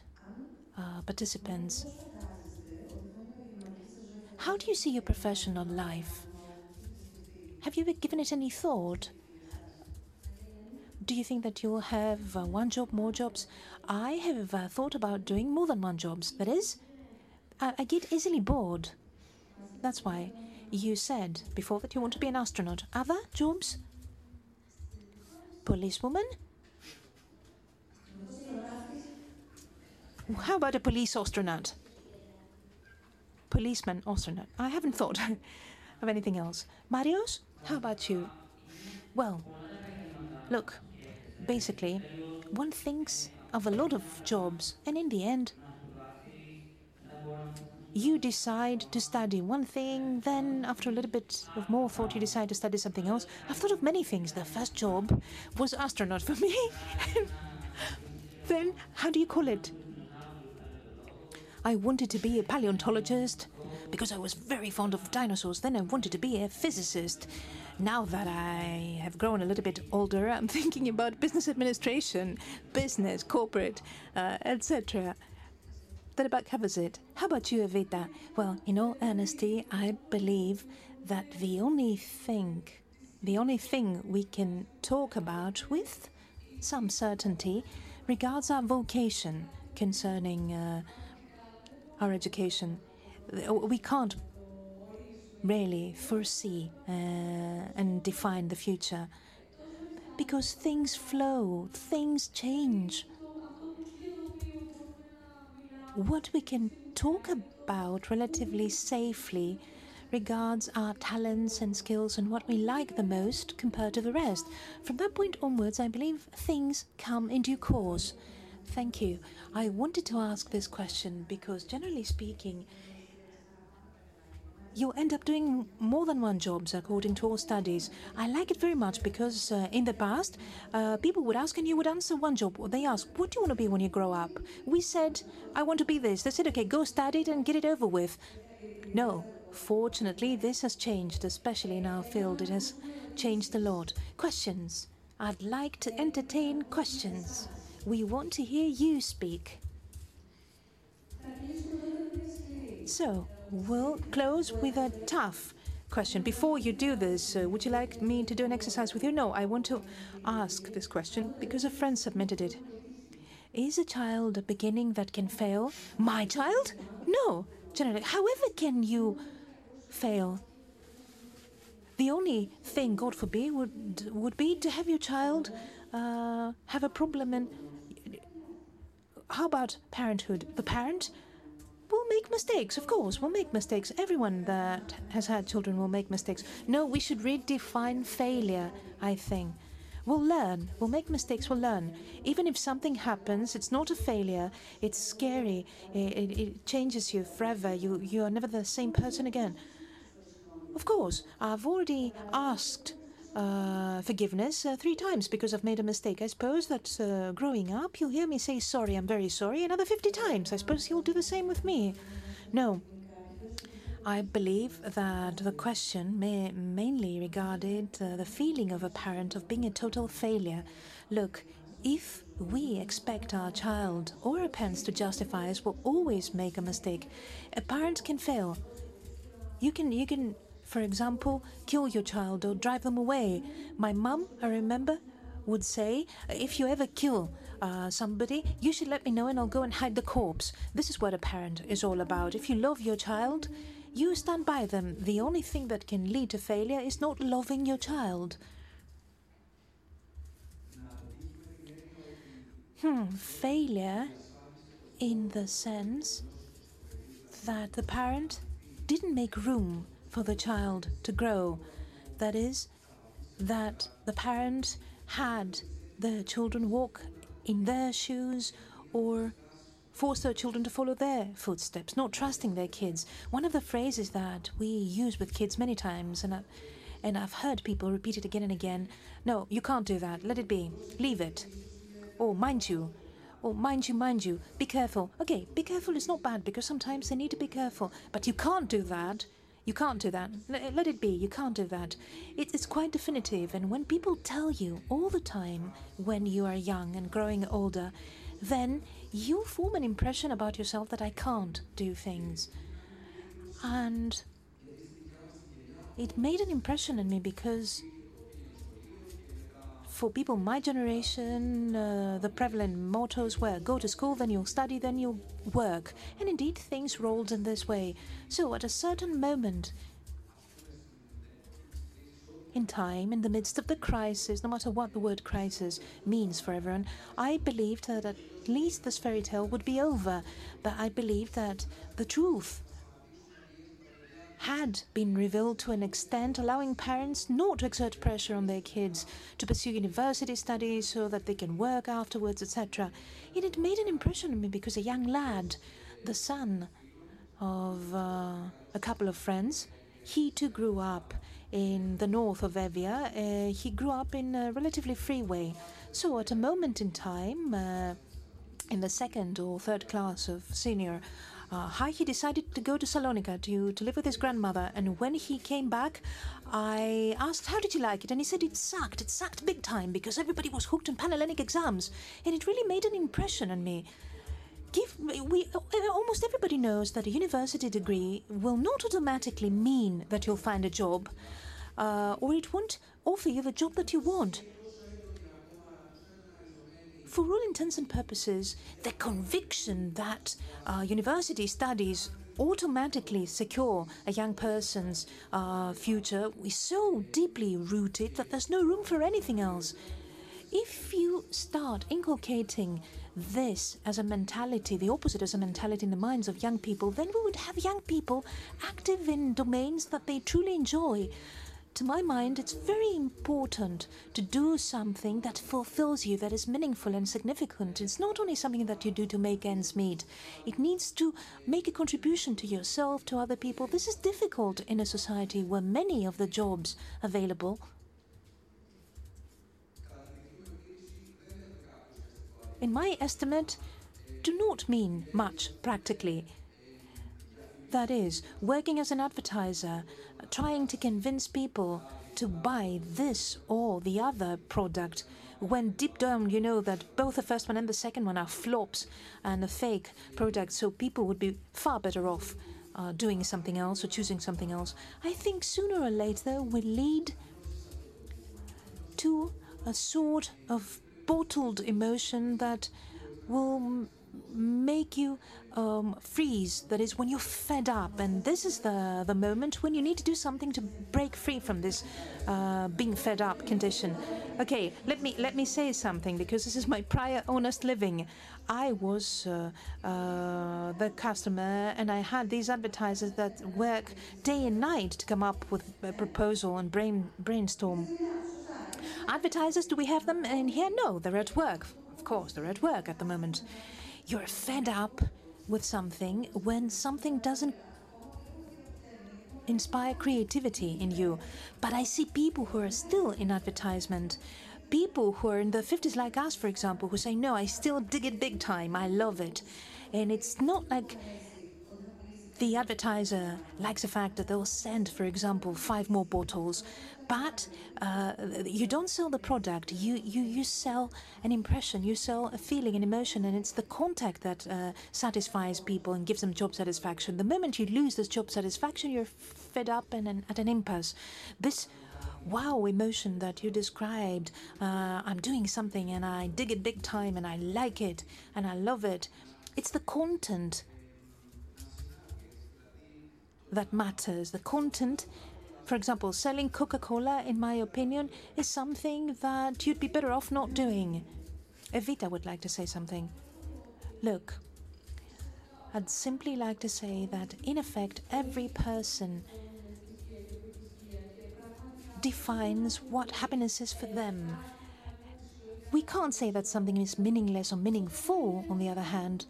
uh, participants how do you see your professional life? Have you given it any thought? Do you think that you'll have uh, one job, more jobs? I have uh, thought about doing more than one jobs. That is, I, I get easily bored. That's why you said before that you want to be an astronaut. Other jobs? Policewoman? How about a police astronaut? Policeman astronaut. I haven't thought [laughs] of anything else. Marios, how about you? Well, look, basically, one thinks of a lot of jobs, and in the end, you decide to study one thing, then after a little bit of more thought, you decide to study something else. I've thought of many things. The first job was astronaut for me. [laughs] then, how do you call it? I wanted to be a paleontologist because I was very fond of dinosaurs. Then I wanted to be a physicist. Now that I have grown a little bit older, I'm [laughs] thinking about business administration, business, corporate, uh, etc. That about covers it. How about you, Evita? Well, in all honesty, I believe that the only thing, the only thing we can talk about with some certainty regards our vocation concerning uh, our education. We can't really foresee uh, and define the future because things flow, things change what we can talk about relatively safely regards our talents and skills and what we like the most compared to the rest. From that point onwards, I believe things come in due course. Thank you. I wanted to ask this question because, generally speaking, you end up doing more than one jobs according to all studies. I like it very much because uh, in the past, uh, people would ask and you would answer one job. They ask, "What do you want to be when you grow up?" We said, "I want to be this." They said, "Okay, go study it and get it over with." No, fortunately, this has changed, especially in our field. It has changed a lot. Questions. I'd like to entertain questions. We want to hear you speak. So, we'll close with a tough question. Before you do this, uh, would you like me to do an exercise with you? No, I want to ask this question because a friend submitted it. Is a child a beginning that can fail? My child? No. Generally, however can you fail? The only thing, God forbid, would would be to have your child uh, have a problem and how about parenthood? The parent will make mistakes, of course, will make mistakes. Everyone that has had children will make mistakes. No, we should redefine failure, I think. We'll learn, we'll make mistakes, we'll learn. Even if something happens, it's not a failure, it's scary, it, it, it changes you forever. You, you are never the same person again. Of course, I've already asked uh, forgiveness uh, three times because I've made a mistake. I suppose that uh, growing up, you'll hear me say sorry, I'm very sorry, another 50 times. I suppose you'll do the same with me. No. I believe that the question may mainly regarded uh, the feeling of a parent of being a total failure. Look, if we expect our child or our parents to justify us, we'll always make a mistake. A parent can fail. You can you can for example, kill your child or drive them away. My mum, I remember, would say, if you ever kill uh, somebody, you should let me know and I'll go and hide the corpse. This is what a parent is all about. If you love your child, you stand by them. The only thing that can lead to failure is not loving your child. Hmm, failure in the sense that the parent didn't make room for the child to grow. That is, that the parent had the children walk in their shoes or force their children to follow their footsteps, not trusting their kids. One of the phrases that we use with kids many times, and I, and I've heard people repeat it again and again no, you can't do that, let it be, leave it. Or mind you, or mind you, mind you, be careful. Okay, be careful is not bad because sometimes they need to be careful, but you can't do that. You can't do that. Let it be. You can't do that. it's quite definitive. And when people tell you all the time when you are young and growing older, then you form an impression about yourself that I can't do things. And it made an impression on me because for people my generation, uh, the prevalent mottos were go to school, then you'll study, then you'll work. And indeed, things rolled in this way. So, at a certain moment in time, in the midst of the crisis, no matter what the word crisis means for everyone, I believed that at least this fairy tale would be over. But I believed that the truth had been revealed to an extent allowing parents not to exert pressure on their kids to pursue university studies so that they can work afterwards, etc. It made an impression on me because a young lad, the son of uh, a couple of friends, he too grew up in the north of Evia. Uh, he grew up in a relatively free way. So at a moment in time, uh, in the second or third class of senior uh, he decided to go to Salonika to, to live with his grandmother. And when he came back, I asked, How did you like it? And he said it sucked. It sucked big time because everybody was hooked on Panhellenic exams. And it really made an impression on me. Give, we, almost everybody knows that a university degree will not automatically mean that you'll find a job, uh, or it won't offer you the job that you want for all intents and purposes, the conviction that uh, university studies automatically secure a young person's uh, future is so deeply rooted that there's no room for anything else. If you start inculcating this as a mentality, the opposite as a mentality in the minds of young people, then we would have young people active in domains that they truly enjoy to my mind, it's very important to do something that fulfills you, that is meaningful and significant. It's not only something that you do to make ends meet, it needs to make a contribution to yourself, to other people. This is difficult in a society where many of the jobs available in my estimate, do not mean much practically. That is, working as an advertiser, trying to convince people to buy this or the other product when deep down you know that both the first one and the second one are flops and a fake product, so people would be far better off uh, doing something else or choosing something else. I think sooner or later will lead to a sort of bottled emotion that will make you um, freeze. That is when you're fed up, and this is the the moment when you need to do something to break free from this uh, being fed up condition. Okay, let me let me say something because this is my prior honest living. I was uh, uh, the customer, and I had these advertisers that work day and night to come up with a proposal and brain brainstorm. Advertisers, do we have them in here? No, they're at work. Of course, they're at work at the moment. You're fed up with something when something doesn't inspire creativity in you. But I see people who are still in advertisement. People who are in the 50s, like us, for example, who say, No, I still dig it big time. I love it. And it's not like the advertiser likes the fact that they'll send, for example, five more bottles, but uh, you don't sell the product. You, you you sell an impression. You sell a feeling, an emotion, and it's the contact that uh, satisfies people and gives them job satisfaction. The moment you lose this job satisfaction, you're fed up and an, at an impasse. This wow emotion that you described. Uh, I'm doing something and I dig it big time and I like it and I love it. It's the content that matters. The content for example, selling Coca Cola, in my opinion, is something that you'd be better off not doing. Evita would like to say something. Look, I'd simply like to say that, in effect, every person defines what happiness is for them. We can't say that something is meaningless or meaningful, on the other hand.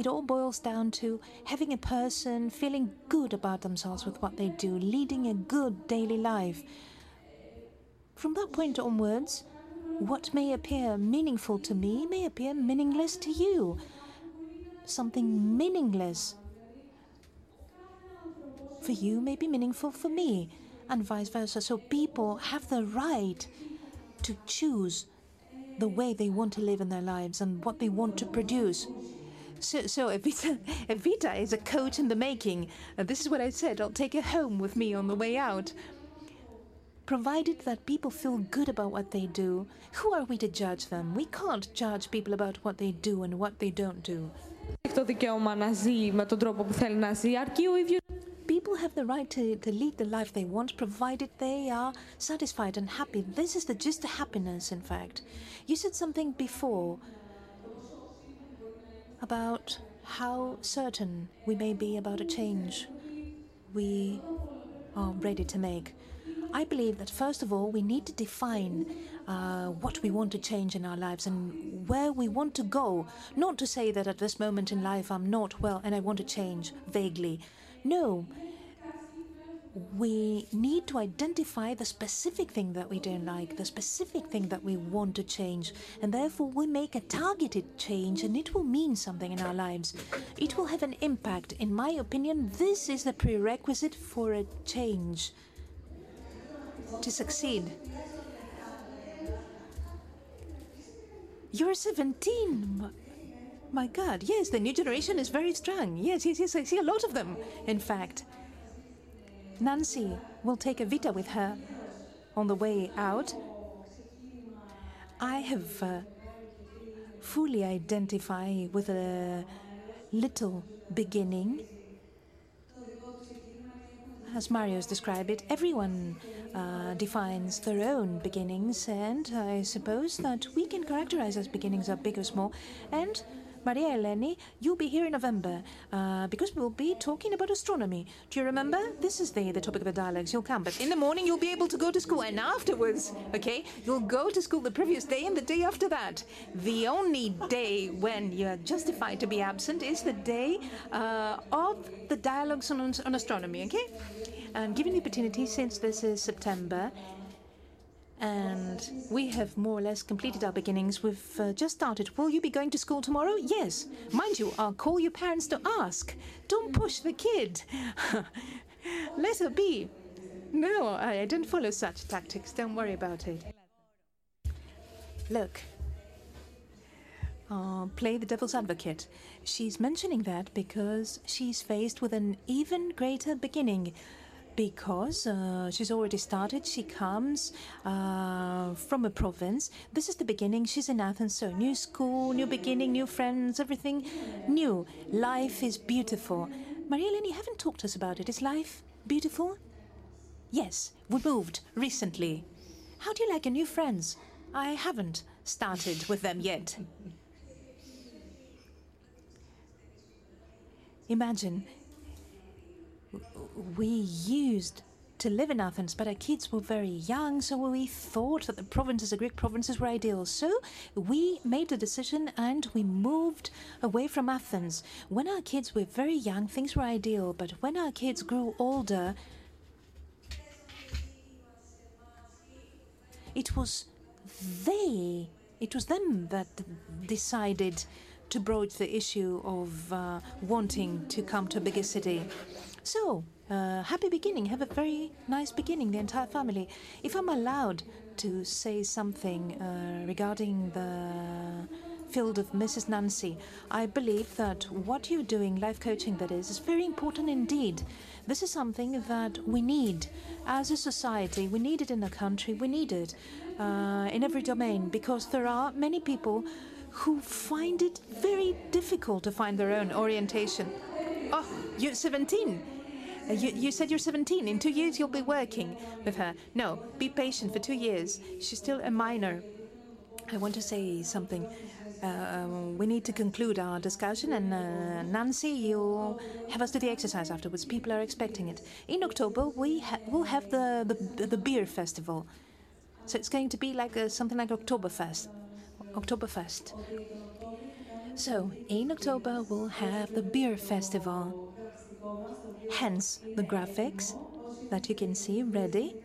It all boils down to having a person feeling good about themselves with what they do, leading a good daily life. From that point onwards, what may appear meaningful to me may appear meaningless to you. Something meaningless for you may be meaningful for me, and vice versa. So people have the right to choose the way they want to live in their lives and what they want to produce. So, so Evita, [laughs] Evita is a coat in the making. And this is what I said. I'll take her home with me on the way out. Provided that people feel good about what they do, who are we to judge them? We can't judge people about what they do and what they don't do. People have the right to, to lead the life they want, provided they are satisfied and happy. This is the gist of happiness, in fact. You said something before about how certain we may be about a change we are ready to make. I believe that first of all, we need to define uh, what we want to change in our lives and where we want to go. Not to say that at this moment in life I'm not well and I want to change vaguely. No. We need to identify the specific thing that we don't like, the specific thing that we want to change, and therefore we make a targeted change and it will mean something in our lives. It will have an impact. In my opinion, this is the prerequisite for a change to succeed. You're 17. My God, yes, the new generation is very strong. Yes, yes, yes, I see a lot of them, in fact. Nancy will take Evita with her on the way out. I have uh, fully identified with a little beginning. As Marios described it, everyone uh, defines their own beginnings, and I suppose that we can characterize as beginnings are big or small. And Maria Eleni, you'll be here in November uh, because we'll be talking about astronomy. Do you remember? This is the, the topic of the dialogues. You'll come, but in the morning you'll be able to go to school, and afterwards, okay, you'll go to school the previous day and the day after that. The only day when you're justified to be absent is the day uh, of the dialogues on, on astronomy, okay? And given the opportunity, since this is September, and we have more or less completed our beginnings. We've uh, just started. Will you be going to school tomorrow? Yes. Mind you, I'll call your parents to ask. Don't push the kid. [laughs] Let her be. No, I, I don't follow such tactics. Don't worry about it. Look. Uh, play the devil's advocate. She's mentioning that because she's faced with an even greater beginning because uh, she's already started. She comes uh, from a province. This is the beginning. She's in Athens, so new school, new beginning, new friends, everything new. Life is beautiful. Maria you haven't talked to us about it. Is life beautiful? Yes, we moved recently. How do you like your new friends? I haven't started with them yet. Imagine we used to live in Athens, but our kids were very young, so we thought that the provinces, the Greek provinces, were ideal. So we made a decision and we moved away from Athens. When our kids were very young, things were ideal, but when our kids grew older, it was they, it was them that decided to broach the issue of uh, wanting to come to a bigger city. So, uh, happy beginning. Have a very nice beginning, the entire family. If I'm allowed to say something uh, regarding the field of Mrs. Nancy, I believe that what you're doing, life coaching that is, is very important indeed. This is something that we need as a society. We need it in the country. We need it uh, in every domain because there are many people who find it very difficult to find their own orientation. Oh, you're 17. Uh, you, you, said you're 17. In two years, you'll be working with her. No, be patient for two years. She's still a minor. I want to say something. Uh, we need to conclude our discussion, and uh, Nancy, you'll have us do the exercise afterwards. People are expecting it. In October, we ha- will have the, the, the beer festival. So it's going to be like a, something like Oktoberfest. Oktoberfest. So, in October, we'll have the beer festival. Hence, the graphics that you can see ready.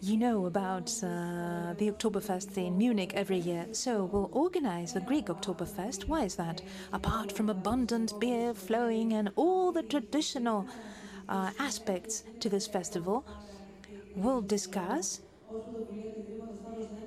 You know about uh, the Oktoberfest in Munich every year, so we'll organize the Greek Oktoberfest. Why is that? Apart from abundant beer flowing and all the traditional uh, aspects to this festival, we'll discuss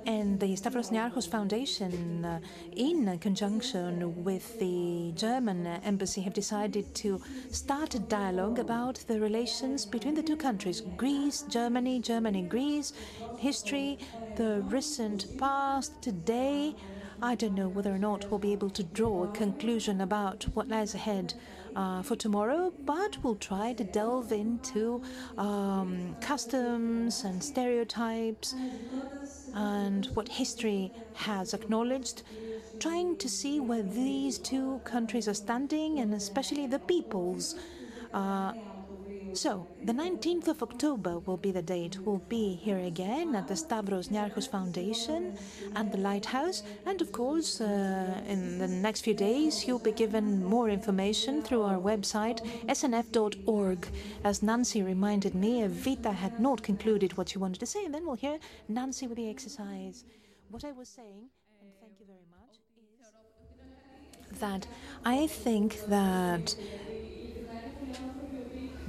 and the Stavros Niarchos Foundation, uh, in conjunction with the German embassy, have decided to start a dialogue about the relations between the two countries Greece, Germany, Germany, Greece, history, the recent past, today. I don't know whether or not we'll be able to draw a conclusion about what lies ahead uh, for tomorrow, but we'll try to delve into um, customs and stereotypes and what history has acknowledged, trying to see where these two countries are standing and especially the peoples. Uh, so, the 19th of October will be the date. We'll be here again at the Stavros Niarchos Foundation and the Lighthouse. And of course, uh, in the next few days, you'll be given more information through our website, snf.org. As Nancy reminded me, Vita had not concluded what she wanted to say, and then we'll hear Nancy with the exercise. What I was saying, and thank you very much, is that I think that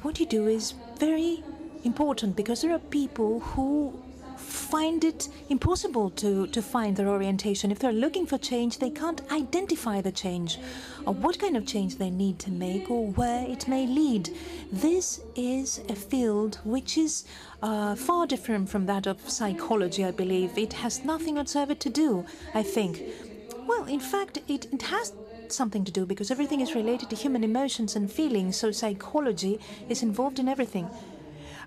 what you do is very important because there are people who find it impossible to, to find their orientation. If they're looking for change, they can't identify the change or what kind of change they need to make or where it may lead. This is a field which is uh, far different from that of psychology, I believe. It has nothing whatsoever to do, I think. Well, in fact, it, it has something to do because everything is related to human emotions and feelings, so psychology is involved in everything.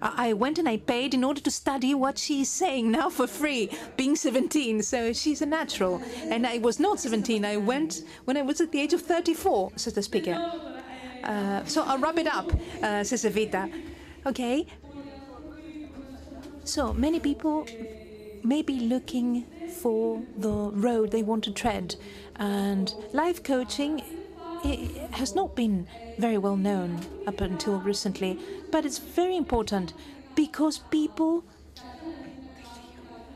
I went and I paid in order to study what she's saying now for free, being 17. So she's a natural. And I was not 17. I went when I was at the age of 34, says the speaker. Uh, so I'll wrap it up, uh, says Evita. Okay. So many people may be looking for the road they want to tread. And life coaching has not been very well known up until recently, but it's very important because people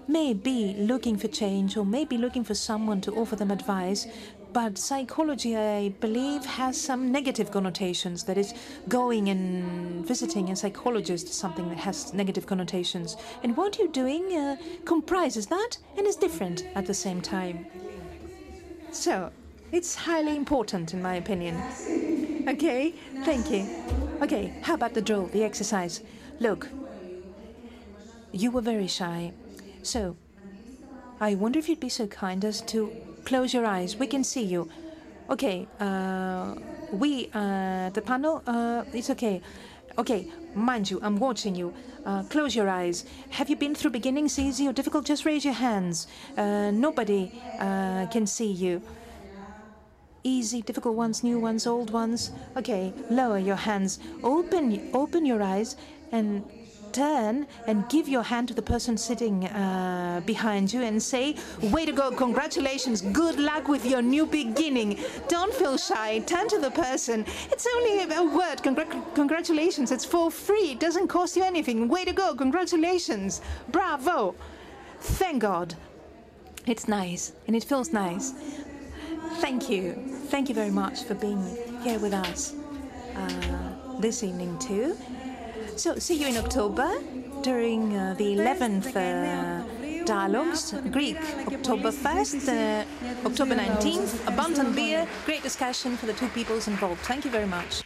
may be looking for change or may be looking for someone to offer them advice, but psychology, I believe, has some negative connotations. That is, going and visiting a psychologist is something that has negative connotations. And what you're doing uh, comprises that and is different at the same time. So, it's highly important, in my opinion. Okay, thank you. Okay, how about the drill, the exercise? Look, you were very shy. So, I wonder if you'd be so kind as to close your eyes. We can see you. Okay, uh, we, uh, the panel, uh, it's okay. Okay, mind you, I'm watching you. Uh, close your eyes. Have you been through beginnings easy or difficult? Just raise your hands. Uh, nobody uh, can see you. Easy, difficult ones, new ones, old ones. Okay, lower your hands. Open, open your eyes and turn and give your hand to the person sitting uh, behind you and say, Way to go, congratulations, good luck with your new beginning. Don't feel shy, turn to the person. It's only a word, Congr- congratulations, it's for free, it doesn't cost you anything. Way to go, congratulations, bravo. Thank God. It's nice and it feels nice. Thank you. Thank you very much for being here with us uh, this evening, too. So, see you in October during uh, the 11th uh, Dialogues, Greek Oktoberfest, uh, October 19th, abundant beer, great discussion for the two peoples involved. Thank you very much.